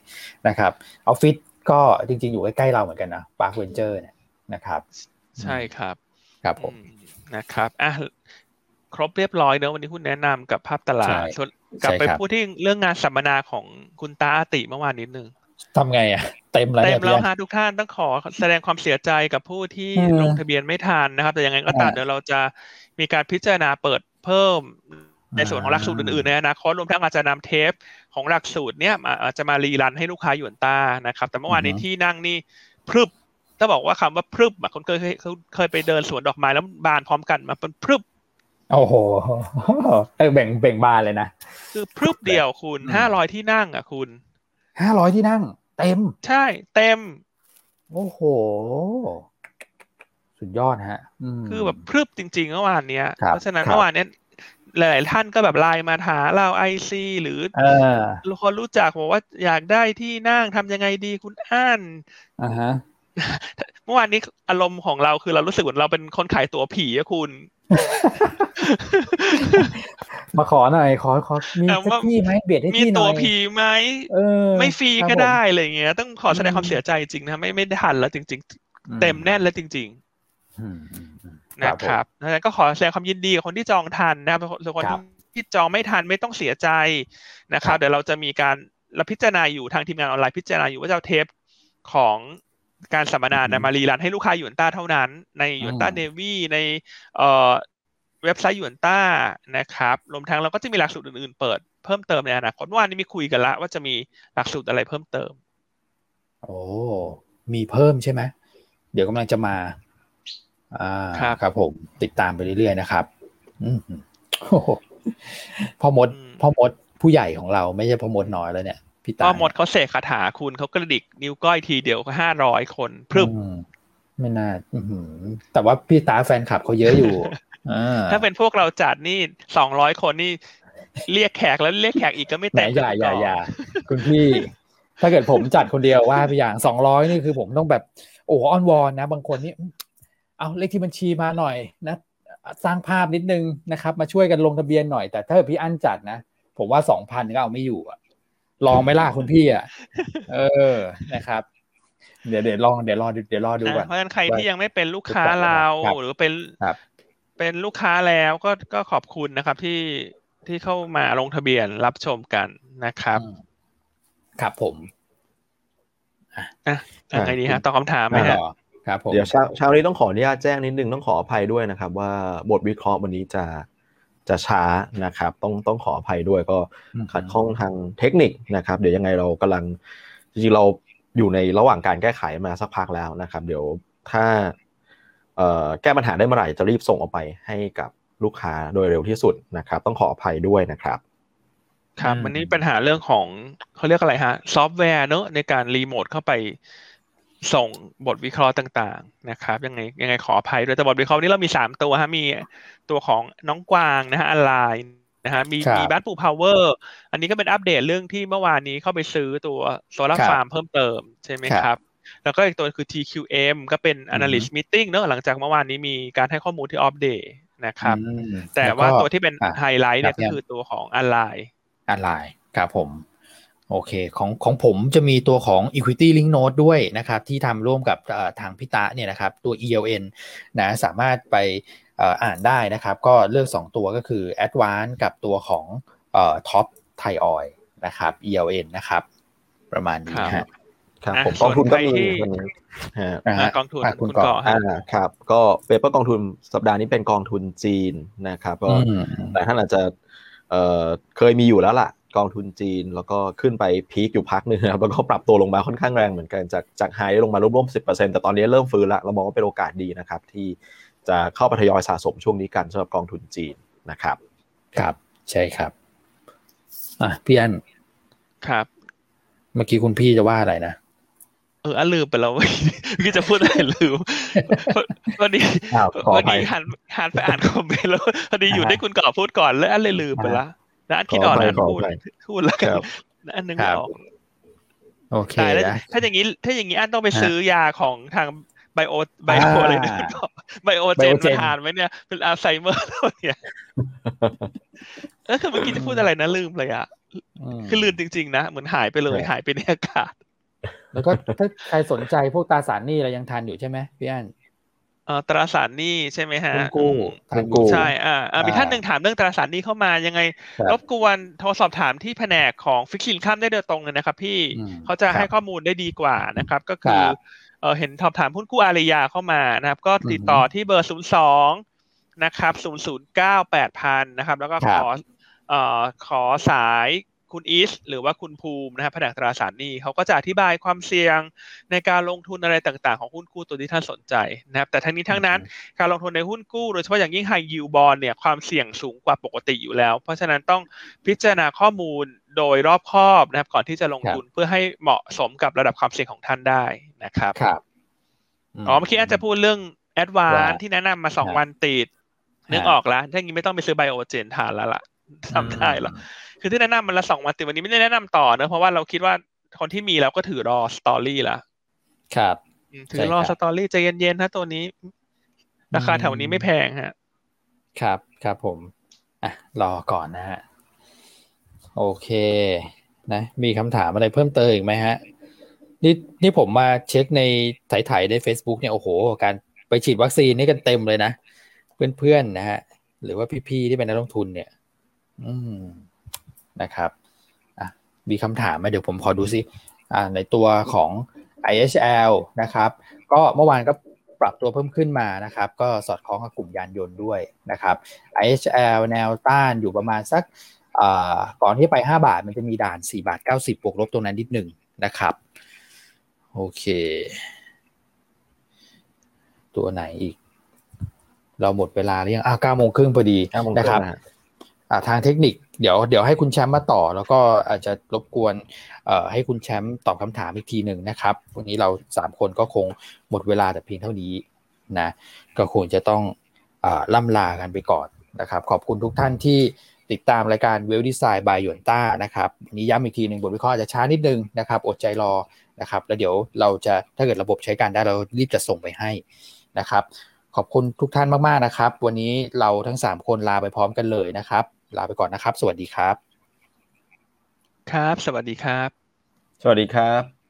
นะครับออฟฟิศก็จริง ๆ อยู่ใกล้ ๆ เราเหมือนกันนะ Park Venture เนี่ยนะครับ ใช่ครับครับผมอืมนะครับอะครบเรียบร้อยเนอะวันนี้คุณแนะนำกับภาพตลาดใช่ส่วนกลับไปใช่ครับพูดที่เรื่องงานสัมมนาของคุณตาอาติเมื่อวานนิดนึงทำไงอะเต็มแล้วเต็เนี่มยแล้วพี่ฮะทุกท่านต้องขอแสดงความเสียใจกับผู้ที่เออลงทะเบียนไม่ทันนะครับ แต่ยังไงก็ตามอ่าเดี๋ยวเราจะมีการพิจารณาเปิด เพิ่มในส่วนของหลักสูตรอ่าอื่นๆในอนาคตรวมทั้งอาจจะนำเทปของหลักสูตรเนี้ยมาอาจจะมารีรันให้ลูกค้าหยวนต้านะครับ แต่เมื่อวานนี้ที่นั่งนี่พรึบถ้าบอกว่าคำว่าพรึบอะคนเคยเคยเคยไปเดินสวนดอกไม้แล้วบานพร้อมกันมาเป็นพรึบโอ้โหเออแบ่งแบ่งบานเลยนะคือพรึบเดียวคุณอืมห้าร้อยที่นั่งอะคุณห้าร้อยที่นั่ง เต็ม ใช่ เต็ม โอ้โห สุดยอดฮะมคือแบบพรึบจริงๆเมื่อวานเนี้ยครับเพราะฉะนั้นครับเมื่อวานเนี้ยหลายๆท่านก็แบบไลน์มาถามเราไอซีหรือเออคนรู้จักบอกว่าอยากได้ที่นั่งทำยังไงดีคุณอ่านอ่าฮะเมื่อวานนี้อารมณ์ของเราคือเรารู้สึกเหมือนเราเป็นคนขายตั๋วผีอะคุณ มาขอหน่อย ขอขอมีสักที่ไหมเบียดให้มีที่หน่ตั๋อวยผีไหมเออไม่ฟรีครับก็ผมได้อะไรเงี้ย ต้องขอแสดงความอืมเสียใจจริงนะไม่ไม่ได้ทันแล้วจริงอืๆเต็มแน่นแล้วจริงอืมอืมอืมๆ นะครับดังนั้นก็ขอแสดงความยินดีกับคนที่จองทันนะครับส่วนคนครับที่จองไม่ทันไม่ต้องเสียใจนะครัครับบเดี๋ยวเราจะมีการเราพิจารณาอยู่ทางทีมงานออนไลน์พิจารณาอยู่ว่าจะเอาเทปของการสัมมนานะมารีรันให้ลูกค้าหยวนต้าเท่านั้น ในหยวนต้าเนวีในเอ่อเว็บไซต์หยวนต้านะครับรวมทั้งเราก็จะมีหลักสูตรอื่นๆ เปิดเพิ่มเติมในอนาคตเมื่อวานนี้มีคุยกันละว่าจะมีหลักสูตรอะไรเพิ่มเติม โอ้มีเพิ่มใช่ไหมเดี๋ยวกำลังจะมา อ่าครับครับ ผมติดตามไปเรื่อยๆนะครับอืมโอ้โหพ่อมดอืมพ่อมดผู้ใหญ่ของเราไม่ใช่พ่อมดน้อยแล้วเนี่ยพี่ตาก็หมดเขาเสกคาถาคุณเขากระดิกนิ้วก้อยทีเดียวก็ห้าร้อยคนพรึบอืมไม่น่าอื้อหือแต่ว่าพี่ตาแฟนคลับเขาเยอะอยู่อ่าถ้าเป็นพวกเราจัดนี่สองร้อยคนนี่ เรียกแขกแล้วเรียกแขกอีกก็ไม่แหมแตกอย่าอย่าก่นอย่าคุณพี่ ถ้าเกิดผมจัดคนเดียวว่าไปอย่างสองร้อยนี่คือผมต้องแบบโอ้อ้อนวอนนะ บางคนนี่ เอาเลขที่บัญชีมาหน่อยนะสร้างภาพนิดนึงนะครับ มาช่วยกันลงทะเบียนหน่อยแต่ถ้าพี่อั้นจัดนะผมว่าสองพันก็เอาไม่อยู่อะลองไหม่ล่ะคุณพี่อะเออนะครับ เดี๋ยวเดี๋ยวลองเดี๋ยวรอดูเดี๋ยวรอดูก่อนเพราะฉะนั้นใครที่ยังไม่เป็นลูกค้าครับเราครับหรือเป็นครับเป็นลูกค้าแล้วก็ก็ขอบคุณนะครับ ที่ที่เข้ามาลงทะเบียนรับชมกันนะครับอืมครับผมอะยังไงดีฮะตอบคำถามไหมไม่ฮะต่อ ครับผมเดี๋ยวเช้าเช้านี้ต้องขออนุญาตแจ้งนิดนึงต้องขออภัยด้วยนะครับ ว่าบทวิเคราะห์วันนี้จะจะช้านะครับ ต้องต้องขออภัยด้วยก็อืมขัดข้องทางเทคนิคนะครับ เดี๋ยวยังไงเรากำลังจริงๆเราอยู่ในระหว่างการแก้ไขมาสักพักแล้วนะครับ เดี๋ยวถ้าเอ่อแก้ปัญหาได้เมื่อไหร่จะรีบส่งออกไปให้กับลูกค้าโดยเร็วที่สุดนะครับ ต้องขออภัยด้วยนะครับครับอืมมันนี่ปัญหาเรื่องของเขาเรียกอะไรฮะ ซอฟต์แวร์เนอะในการรีโมทเข้าไป ส่งบทวิเคราะห์ต่างๆนะครับยังไงยังไงขออภัยด้วยแต่บทวิเคราะห์นี้เรามีสามตัวฮะมีตัวของน้องกวางนะฮะออนไลน์นะฮะมีครับมีบ้านปูพาวเวอร์อันนี้ก็เป็นอัปเดตเรื่องที่เมื่อวานนี้เข้าไปซื้อตัวโซลาร์ครับฟาร์มเพิ่มเติมใช่ไหมครับครับ แล้วก็อีกตัวคือ TQM ก็เป็น analyst meeting เนอะหลังจากเมื่อวานนี้มีการให้ข้อมูลที่อัปเดตนะครับอืมแต่ล้ก็ว่าตัวที่เป็นอะไฮไลท์เนี่ยครัก็บคือตัวของออนไลน์อะไรครับผม โอเคของของผมจะมีตัวของ Equity Link Note ด้วยนะครับ ที่ทำร่วมกับเอ่อทางพิตะเนี่ยนะครับ ตัว ELN นะสามารถไปเอ่ออ่านได้นะครับ ก็เลือก 2 ตัวก็คือ Advance กับตัวของเอ่อ Top Thai Oil นะครับ ELN นะครับ ประมาณนี้ครับฮะครับอะผมกองทุนก็มีส่วนใครที่วันนี้ฮะนะฮะกองทุนอะคุณคุณก่อก่อฮะอ่าครับ ก็ paper กองทุนสัปดาห์นี้เป็นกองทุนจีนนะครับก็อืมแต่ท่านอาจจะเอ่อเคยมีอยู่แล้วล่ะ กองทุนจีน แล้วก็ขึ้นไป peak อยู่พักหนึ่งนะครับแล้วก็ปรับตัวลงมาค่อนข้างแรงเหมือนกันจากจาก high ลงมาร่วมๆสิบเปอร์เซ็นต์แต่ตอนนี้เริ่มฟื้นละเรามองว่าเป็นโอกาสดีนะครับ ที่จะเข้าไปทยอยสะสมช่วงนี้กันสำหรับกองทุนจีนนะครับครับใช่ครับอะพี่อันครับ เมื่อกี้คุณพี่จะว่าอะไรนะเอออะลืมไปแล้วเว้ยพี่จะพูดอะไรลืมวันนี้อ้าวขออวันภัยนี้หันหันไปอ่านคอมเมนต์แล้วพอดีอยู่อ่าฮะได้คุณก่อพูดก่อนแล้วอันเลยลืมไปละ แล้วอันคิดออกแล้วอันขออภัยพูดขออภัยพูดแล้วกันครับแล้วอันนึงคไม่รับออกโอเคตายแล้วนะถ้าอย่างนี้ถ้าอย่างนี้อันต้องไปฮะซื้อยาของทางไบโอไบโออ่าอะไรนะไบโอเจน Biogen มาทานไว้เนี่ย เป็นอัลไซเมอร์แล้วเนี่ยเออคือเมื่อกี้จะพูดอะไรนะลืมเลยอะมคือลืมจริง ๆ นะเหมือนหายไปเลยครับหายไปในอากาศ แล้วก็ถ้าใครสนใจพวกตราสารหนี้เรายังทันอยู่ใช่ไหมพี่อัน เอ่อตราสารหนี้ใช่ไหมฮะหุ้นกู้อืมทันอกู้ยู่ใช่อ่าอ่ามีอ่าท่านหนึ่งถามเรื่องตราสารหนี้เข้ามายังไงครับรบกวนโทรสอบถามที่แผนกของฟิกซินข้ามได้โดยตรงเลยนะครับ พี่อืมเขาจะครับให้ข้อมูลได้ดีกว่านะครับ ก็คือครับเออเห็นสอบถามหุ้นกู้อารยาเข้ามานะครับ ก็ติดต่อที่เบอร์ศูนย์สองนะครับศูนย์ศูนย์เก้าแปดพันนะครับ แล้วก็ครัขบอเอ่อขอสาย คุณอีสหรือว่าคุณภูมินะครับแผนกตราสารหนี้เขาก็จะอธิบายความเสี่ยงในการลงทุนอะไรต่างๆ ของหุ้นกู้ตัวที่ท่านสนใจนะครับแต่ทั้งนี้ทั้งนั้นการลงทุนในหุ้นกู้โดยเฉพาะอย่างยิ่ง High Yield Bond เนี่ยความเสี่ยงสูงกว่าปกติอยู่แล้ว เพราะฉะนั้นต้องพิจารณาข้อมูลโดยรอบคอบนะครับ ก่อนที่จะลงทุนเพื่อให้เหมาะสมกับระดับความเสี่ยงของท่านได้นะครับครับอ๋อเมื่อกี้อาจจะพูดเรื่อง a d v a n c e ว่าที่แนะนำมาสองครับวันติดนึกฮะออกแล้วถ้าอย่างนี้ไม่ต้องไปซื้อไบโอเจนทานแล้วล่ะทำได้หรอ คือที่แนะนำมันละสองวันติดวันนี้ไม่ได้แนะนำต่อเนอะเพราะว่าเราคิดว่าคนที่มีแล้วก็ถือรอสตอรี่ละครับอถือรอสตอรี่ใจเย็นๆนะตัวนี้ ราคาแถวนี้ไม่แพงฮะ ครับครับผมอะรอก่อนนะฮะโอเค นะ มีคำถามอะไรเพิ่มเติมอีกไหมฮะ นี่นี่ผมมาเช็คในถ่ายๆใน Facebook เนี่ยโอ้โห การไปฉีดวัคซีนนี่กันเต็มเลยนะ เพื่อนๆนะฮะ หรือว่าพี่ๆที่เป็นนักลงทุนเนี่ย อืม นะครับอะมีคำถามไหมเดี๋ยวผมขอดูซิอ่าในตัวของ IHL นะครับ ก็เมื่อวานก็ปรับตัวเพิ่มขึ้นมานะครับ ก็สอดคล้องกับกลุ่มยานยนต์ด้วยนะครับ IHL แนวต้านอยู่ประมาณสักก่อนที่ไป 5 บาทมันจะมีด่าน 4 บาท 90บวกลบตรงนั้นนิดหนึ่งนะครับ โอเค ตัวไหนอีก เราหมดเวลาหรือยังอ่าเก้าโมงครึ่งพอดีนะครับอ่าทางเทคนิค เดี๋ยวเดี๋ยวให้คุณแชมป์มาต่อ แล้วก็อาจจะรบกวนเอ่อให้คุณแชมป์ตอบคำถามอีกทีหนึ่งนะครับ วันนี้เราสามคนก็คงหมดเวลาแต่เพียงเท่านี้นะก็คงจะต้องอ่าล่ำลากันไปก่อนนะครับ ขอบคุณทุกท่านที่ติดตามรายการเวลดีไซน์บายหยวนต้านะครับวันนี้ย้ำอีกทีหนึ่งบทวิเคราะห์จะช้านิดนึงนะครับ อดใจรอนะครับ แล้วเดี๋ยวเราจะถ้าเกิดระบบใช้การได้เรารีบจะส่งไปให้นะครับ ขอบคุณทุกท่านมากๆนะครับ วันนี้เราทั้ง 3 คนลาไปพร้อมกันเลยนะครับ ลาไปก่อนนะครับ สวัสดีครับ ครับ สวัสดีครับ สวัสดีครับ